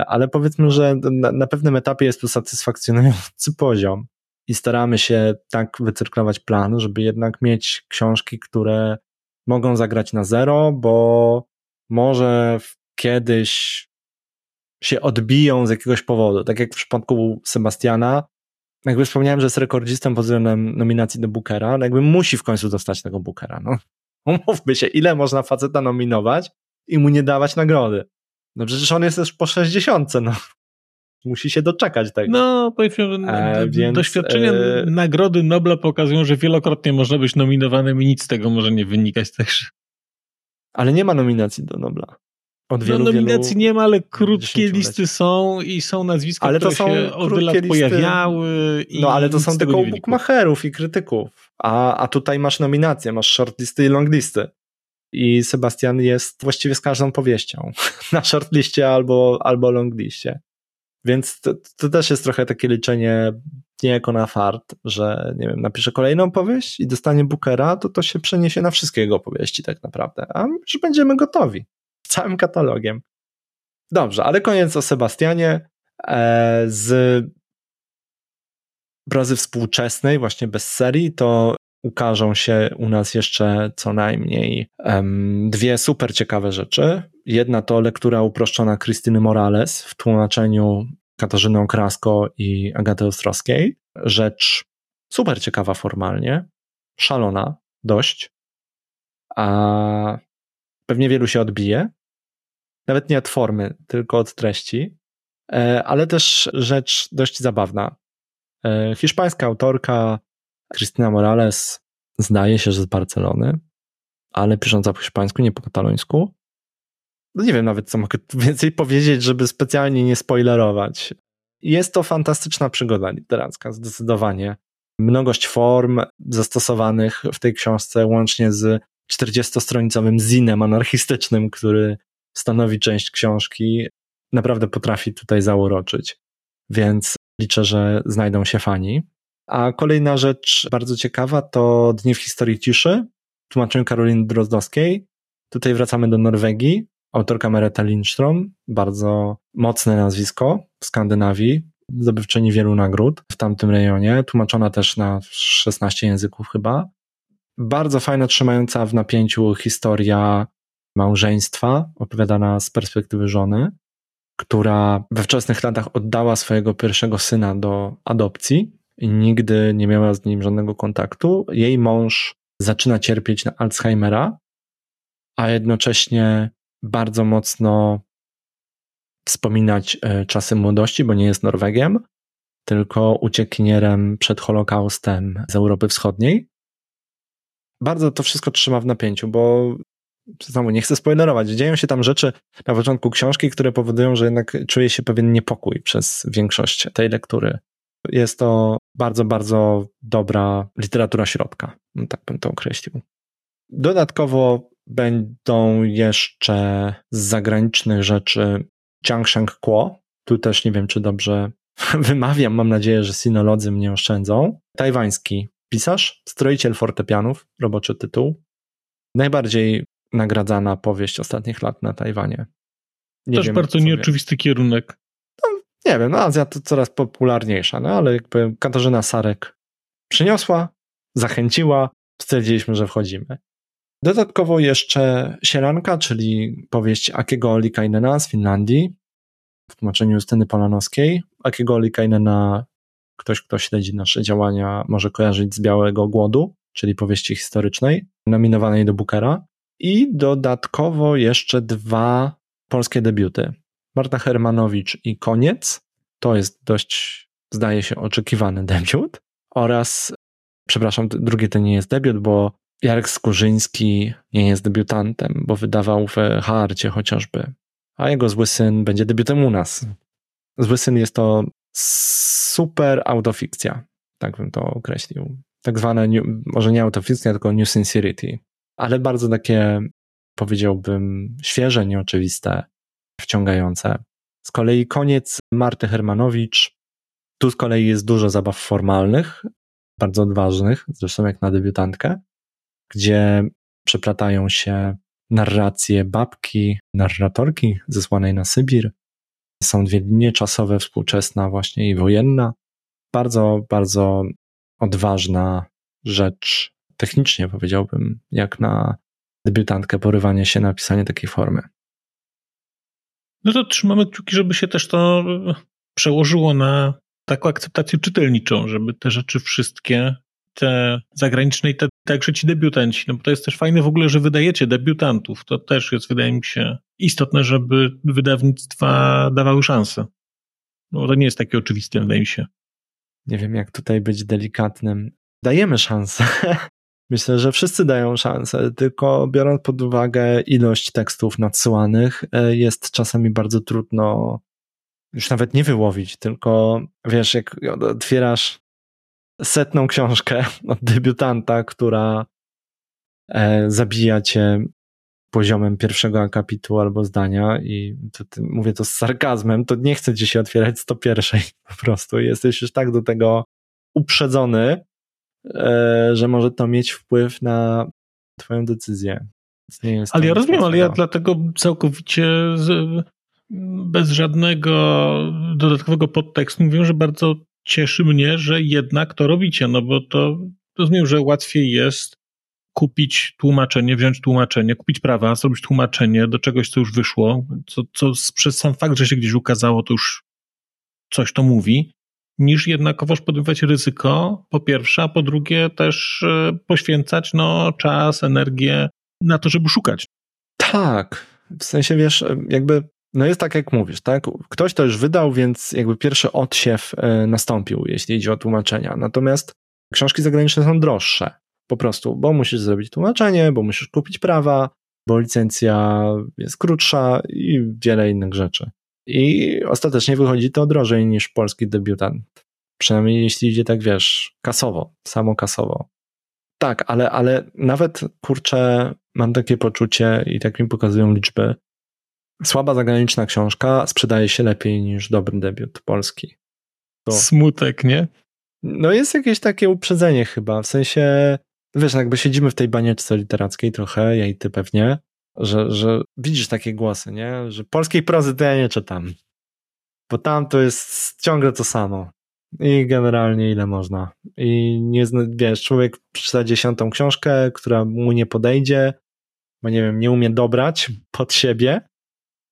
ale powiedzmy, że na pewnym etapie jest to satysfakcjonujący poziom i staramy się tak wycyrklować plan, żeby jednak mieć książki, które mogą zagrać na zero, bo może kiedyś się odbiją z jakiegoś powodu. Tak jak w przypadku Sebastiana, jakby wspomniałem, że jest rekordzistą pod względem nominacji do Bookera, no jakby musi w końcu dostać tego Bookera. No. Umówmy się, ile można faceta nominować i mu nie dawać nagrody. No przecież on jest też po 60, no. Musi się doczekać tego. No, powiedzmy, e, więc, doświadczenia e... Nagrody Nobla pokazują, że wielokrotnie można być nominowanym i nic z tego może nie wynikać też. Ale nie ma nominacji do Nobla. Od wielu, no, nominacji wielu, nie ma, ale krótkie listy są i są nazwiska, ale to które są się od lat listy, pojawiały. no ale to są tylko u bookmacherów i krytyków. A, a tutaj masz nominacje, masz shortlisty i longlisty. I Sebastian jest właściwie z każdą powieścią na shortliście albo, albo longliście. Więc to, to też jest trochę takie liczenie nie jako na fart, że nie wiem, napisze kolejną powieść i dostanie Bookera, to to się przeniesie na wszystkie jego opowieści tak naprawdę, a już będziemy gotowi całym katalogiem. Dobrze, ale koniec o Sebastianie. E, z prozy współczesnej, właśnie bez serii, to ukażą się u nas jeszcze co najmniej um, dwie super ciekawe rzeczy. Jedna to lektura uproszczona Krystyny Morales w tłumaczeniu Katarzyny Okrasko i Agaty Ostrowskiej. Rzecz super ciekawa formalnie, szalona dość, a pewnie wielu się odbije, nawet nie od formy, tylko od treści, e, ale też rzecz dość zabawna. E, hiszpańska autorka Krystyna Morales zdaje się, że z Barcelony, ale pisząca po hiszpańsku, nie po katalońsku. No nie wiem nawet, co mogę więcej powiedzieć, żeby specjalnie nie spoilerować. Jest to fantastyczna przygoda literacka, zdecydowanie. Mnogość form zastosowanych w tej książce, łącznie z 40-stronicowym zinem anarchistycznym, który stanowi część książki, naprawdę potrafi tutaj zauroczyć. Więc liczę, że znajdą się fani. A kolejna rzecz bardzo ciekawa to Dni w historii ciszy, tłumaczeniu Karoliny Drozdowskiej. Tutaj wracamy do Norwegii. Autorka Mereta Lindström, bardzo mocne nazwisko w Skandynawii, zdobywczyni wielu nagród w tamtym rejonie, tłumaczona też na 16 języków chyba. Bardzo fajna, trzymająca w napięciu historia małżeństwa, opowiadana z perspektywy żony, która we wczesnych latach oddała swojego pierwszego syna do adopcji i nigdy nie miała z nim żadnego kontaktu. Jej mąż zaczyna cierpieć na Alzheimera, a jednocześnie bardzo mocno wspominać e, czasy młodości, bo nie jest Norwegiem, tylko uciekinierem przed Holokaustem z Europy Wschodniej. Bardzo to wszystko trzyma w napięciu, bo znowu nie chcę spoilerować, dzieją się tam rzeczy na początku książki, które powodują, że jednak czuje się pewien niepokój przez większość tej lektury. Jest to bardzo, bardzo dobra literatura środka, tak bym to określił. Dodatkowo będą jeszcze z zagranicznych rzeczy Chiang Sheng Kuo. Tu też nie wiem, czy dobrze wymawiam. Mam nadzieję, że sinolodzy mnie oszczędzą. Tajwański pisarz, stroiciel fortepianów, roboczy tytuł. Najbardziej nagradzana powieść ostatnich lat na Tajwanie. Nie Też wiem, bardzo nieoczywisty wiem. kierunek. Nie wiem, no Azja to coraz popularniejsza, no ale jakby Katarzyna Sarek przyniosła, zachęciła, stwierdziliśmy, że wchodzimy. Dodatkowo jeszcze Sieranka, czyli powieść Akiego Likainena z Finlandii, w tłumaczeniu Justyny Polanowskiej. Akiego Likainena ktoś, kto śledzi nasze działania, może kojarzyć z Białego Głodu, czyli powieści historycznej, nominowanej do Bookera. I dodatkowo jeszcze dwa polskie debiuty. Marta Hermanowicz i Koniec. To jest dość, zdaje się, oczekiwany debiut. Oraz, przepraszam, drugi to nie jest debiut, bo Jarek Skurzyński nie jest debiutantem, bo wydawał w Harcie chociażby. A jego Zły Syn będzie debiutem u nas. Zły Syn jest to super autofikcja, tak bym to określił. Tak zwane, może nie autofikcja, tylko New Sincerity, ale bardzo takie, powiedziałbym, świeże, nieoczywiste, wciągające. Z kolei koniec Marty Hermanowicz. Tu z kolei jest dużo zabaw formalnych, bardzo odważnych, zresztą jak na debiutantkę, gdzie przeplatają się narracje babki, narratorki zesłanej na Sybir. Są dwie linie czasowe, współczesna właśnie i wojenna. Bardzo, bardzo odważna rzecz, technicznie powiedziałbym, jak na debiutantkę porywanie się na pisanie takiej formy. No to trzymamy kciuki, żeby się też to przełożyło na taką akceptację czytelniczą, żeby te rzeczy wszystkie, te zagraniczne i te także ci debiutanci, no bo to jest też fajne w ogóle, że wydajecie debiutantów. To też jest, wydaje mi się, istotne, żeby wydawnictwa dawały szansę. No to nie jest takie oczywiste, wydaje mi się. Nie wiem, jak tutaj być delikatnym. Dajemy szansę. Myślę, że wszyscy dają szansę, tylko biorąc pod uwagę ilość tekstów nadsyłanych, e, jest czasami bardzo trudno już nawet nie wyłowić, tylko wiesz, jak otwierasz setną książkę od debiutanta, która e, zabija cię poziomem pierwszego akapitu albo zdania i to, mówię to z sarkazmem, to nie chcę ci się otwierać 101 po prostu. Jesteś już tak do tego uprzedzony, że może to mieć wpływ na twoją decyzję. ale ja rozumiem, ale ja dlatego całkowicie z, bez żadnego dodatkowego podtekstu mówię, że bardzo cieszy mnie, że jednak to robicie, no bo to rozumiem, że łatwiej jest kupić tłumaczenie, wziąć tłumaczenie, kupić prawa, zrobić tłumaczenie do czegoś, co już wyszło, co, co przez sam fakt, że się gdzieś ukazało, to już coś to mówi, niż jednakowoż podejmować ryzyko, po pierwsze, a po drugie też e, poświęcać no, czas, energię na to, żeby szukać. Tak, w sensie wiesz, jakby no jest tak, jak mówisz, tak? Ktoś to już wydał, więc jakby pierwszy odsiew e, nastąpił, jeśli idzie o tłumaczenia. Natomiast książki zagraniczne są droższe, po prostu, bo musisz zrobić tłumaczenie, bo musisz kupić prawa, bo licencja jest krótsza i wiele innych rzeczy. I ostatecznie wychodzi to drożej niż polski debiutant. Przynajmniej jeśli idzie tak, wiesz, kasowo, samo kasowo. Tak, ale, ale nawet kurczę, mam takie poczucie i tak mi pokazują liczby, Słaba zagraniczna książka sprzedaje się lepiej niż dobry debiut polski. To... Smutek, nie? No jest jakieś takie uprzedzenie chyba, w sensie, wiesz, jakby siedzimy w tej banieczce literackiej trochę, ja i ty pewnie, że, że widzisz takie głosy, nie? Że polskiej prozy to ja nie czytam. Bo tam to jest ciągle to samo. I generalnie ile można. I nie, wiesz, człowiek przeczyta dziesiątą książkę, która mu nie podejdzie, bo nie wiem, nie umie dobrać pod siebie,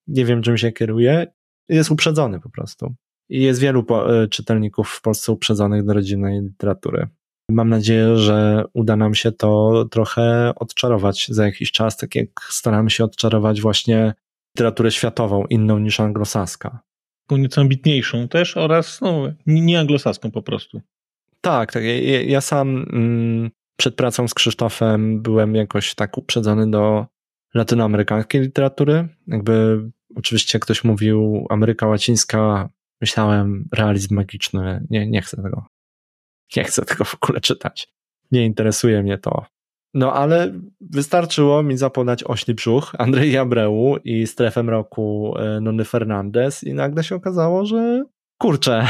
nie wiem czym się kieruje, jest uprzedzony po prostu. I jest wielu e, czytelników w Polsce uprzedzonych do rodzinnej literatury. Mam nadzieję, że uda nam się to trochę odczarować za jakiś czas, tak jak staramy się odczarować właśnie literaturę światową, inną niż anglosaska. Taką nieco ambitniejszą też oraz no, nie anglosaską po prostu. Tak, tak. Ja, ja sam mm, przed pracą z Krzysztofem byłem jakoś tak uprzedzony do latynoamerykańskiej literatury. Jakby oczywiście ktoś mówił Ameryka Łacińska, myślałem realizm magiczny. Nie, nie chcę tego. Nie chcę tego w ogóle czytać. Nie interesuje mnie to. No ale wystarczyło mi zapodać Ośli Brzuch, Andrzej Abreu i Strefę Mroku e, Nony Fernandez i nagle się okazało, że kurczę,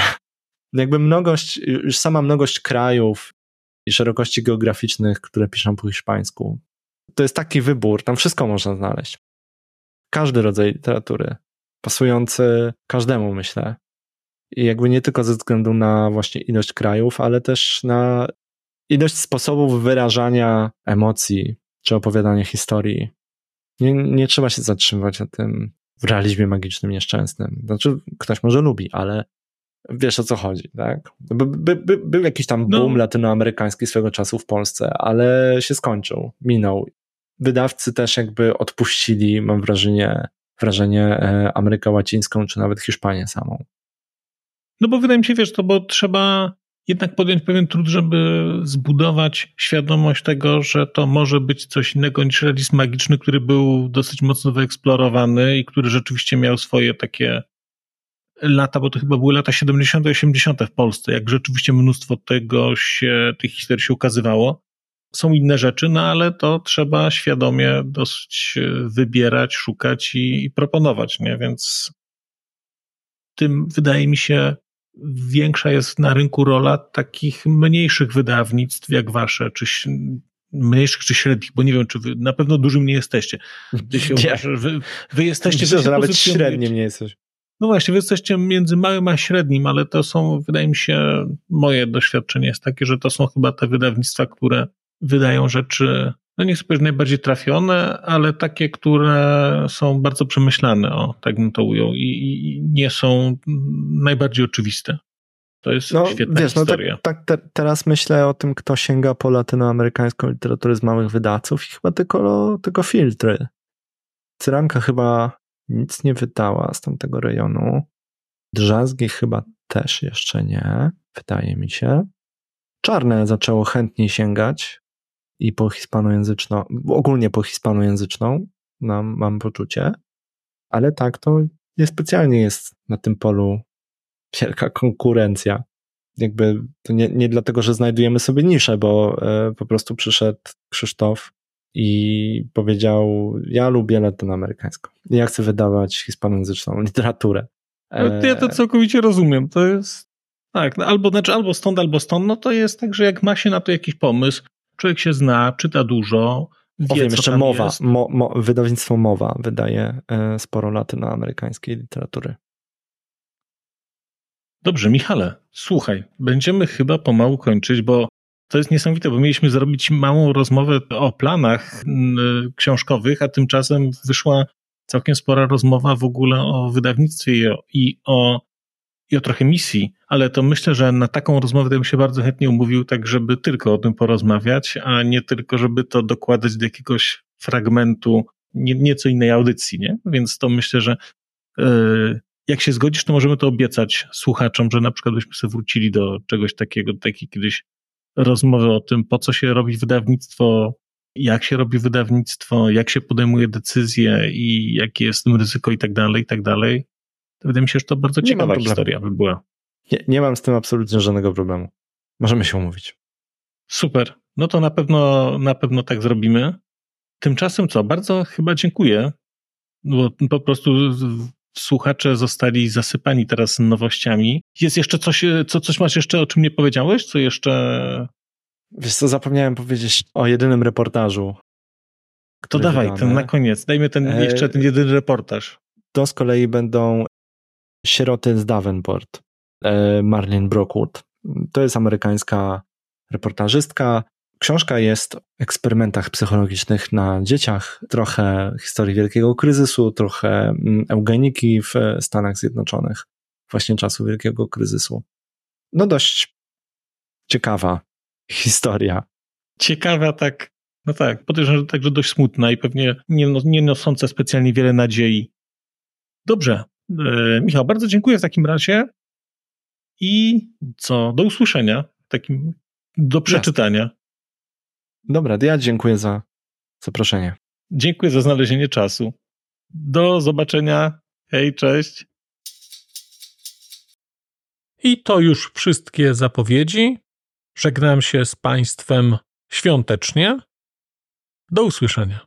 jakby mnogość, już sama mnogość krajów i szerokości geograficznych, które piszą po hiszpańsku, to jest taki wybór, tam wszystko można znaleźć. Każdy rodzaj literatury, pasujący każdemu, myślę. Jakby nie tylko ze względu na właśnie ilość krajów, ale też na ilość sposobów wyrażania emocji czy opowiadanie historii. Nie, nie trzeba się zatrzymywać na tym w realizmie magicznym nieszczęsnym. Znaczy, ktoś może lubi, ale wiesz o co chodzi, tak? By, by, by, był jakiś tam no. boom no. latynoamerykański swego czasu w Polsce, ale się skończył, minął. Wydawcy też jakby odpuścili, mam wrażenie, wrażenie e, Amerykę Łacińską, czy nawet Hiszpanię samą. No bo wydaje mi się, wiesz, to bo trzeba jednak podjąć pewien trud, żeby zbudować świadomość tego, że to może być coś innego niż realizm magiczny, który był dosyć mocno wyeksplorowany i który rzeczywiście miał swoje takie lata, bo to chyba były lata 70. 80. w Polsce, jak rzeczywiście mnóstwo tego się, tych historii się ukazywało. Są inne rzeczy, no ale to trzeba świadomie dosyć wybierać, szukać i, i proponować, nie? Więc tym wydaje mi się większa jest na rynku rola takich mniejszych wydawnictw jak wasze, czy mniejszych czy średnich, bo nie wiem, czy wy na pewno dużym nie jesteście. Wy, się nie. wy, wy jesteście... Myślę, że nawet średnim nie jesteś. No właśnie, wy jesteście między małym a średnim, ale to są, wydaje mi się, moje doświadczenie jest takie, że to są chyba te wydawnictwa, które wydają rzeczy, no nie chcę powiedzieć najbardziej trafione, ale takie, które są bardzo przemyślane, o, tak bym to ujął, i, i nie są najbardziej oczywiste. To jest no, świetna wiesz, historia. No tak, tak te, teraz myślę o tym, kto sięga po latynoamerykańską literaturę z małych wydawców i chyba tylko, tylko filtry. Cyranka chyba nic nie wydała z tamtego rejonu. Drzazgi chyba też jeszcze nie, wydaje mi się. Czarne zaczęło chętniej sięgać i po hispanojęzyczną, ogólnie po hispanojęzyczną, mam, mam poczucie, ale tak, to niespecjalnie jest na tym polu wielka konkurencja. Jakby to nie, nie dlatego, że znajdujemy sobie niszę, bo e, po prostu przyszedł Krzysztof i powiedział: Ja lubię latynoamerykańską. Ja chcę wydawać hispanojęzyczną literaturę. E... Ja to całkowicie rozumiem. To jest tak, no albo, znaczy, albo stąd, albo stąd. No to jest tak, że jak ma się na to jakiś pomysł, człowiek się zna, czyta dużo. Wie, Powiem jeszcze mowa. Mo, mo, wydawnictwo Mowa wydaje e, sporo latynoamerykańskiej literatury. Dobrze, Michale, słuchaj, będziemy chyba pomału kończyć, bo to jest niesamowite, bo mieliśmy zrobić małą rozmowę o planach książkowych, a tymczasem wyszła całkiem spora rozmowa w ogóle o wydawnictwie i o, i o, i o trochę misji, ale to myślę, że na taką rozmowę bym się bardzo chętnie umówił, tak żeby tylko o tym porozmawiać, a nie tylko, żeby to dokładać do jakiegoś fragmentu nie, nieco innej audycji, nie? Więc to myślę, że yy, jak się zgodzisz, to możemy to obiecać słuchaczom, że na przykład byśmy sobie wrócili do czegoś takiego, takiej kiedyś rozmowy o tym, po co się robi wydawnictwo, jak się robi wydawnictwo, jak się podejmuje decyzje i jakie jest tym ryzyko i tak dalej, i tak dalej. To wydaje mi się, że to bardzo ciekawa historia by była. Nie, nie mam z tym absolutnie żadnego problemu. Możemy się umówić. Super. No to na pewno, na pewno tak zrobimy. Tymczasem co? Bardzo chyba dziękuję, bo po prostu słuchacze zostali zasypani teraz nowościami. Jest jeszcze coś, co, coś masz jeszcze, o czym nie powiedziałeś? Co jeszcze... Wiesz co, zapomniałem powiedzieć o jedynym reportażu. To dawaj, ten na koniec. Dajmy ten, e... jeszcze ten jedyny reportaż. To z kolei będą Sieroty z Davenport, e... Marlene Brockwood. To jest amerykańska reportażystka, Książka jest o eksperymentach psychologicznych na dzieciach, trochę historii wielkiego kryzysu, trochę mm, eugeniki w Stanach Zjednoczonych, właśnie czasu wielkiego kryzysu. No dość ciekawa historia. Ciekawa, tak. No tak, podejrzewam, że także dość smutna i pewnie nie, no, nie nosząca specjalnie wiele nadziei. Dobrze. E, Michał, bardzo dziękuję w takim razie i co, do usłyszenia, takim, do przeczytania. Dobra, ja dziękuję za zaproszenie. Dziękuję za znalezienie czasu. Do zobaczenia. Hej, cześć. I to już wszystkie zapowiedzi. Żegnam się z Państwem świątecznie. Do usłyszenia.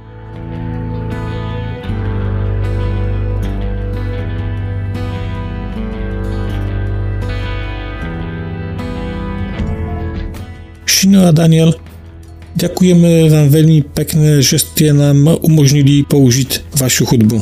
Sino a Daniel, děkujeme vám velmi pekne, že jste nám umožnili použít vašu hudbu.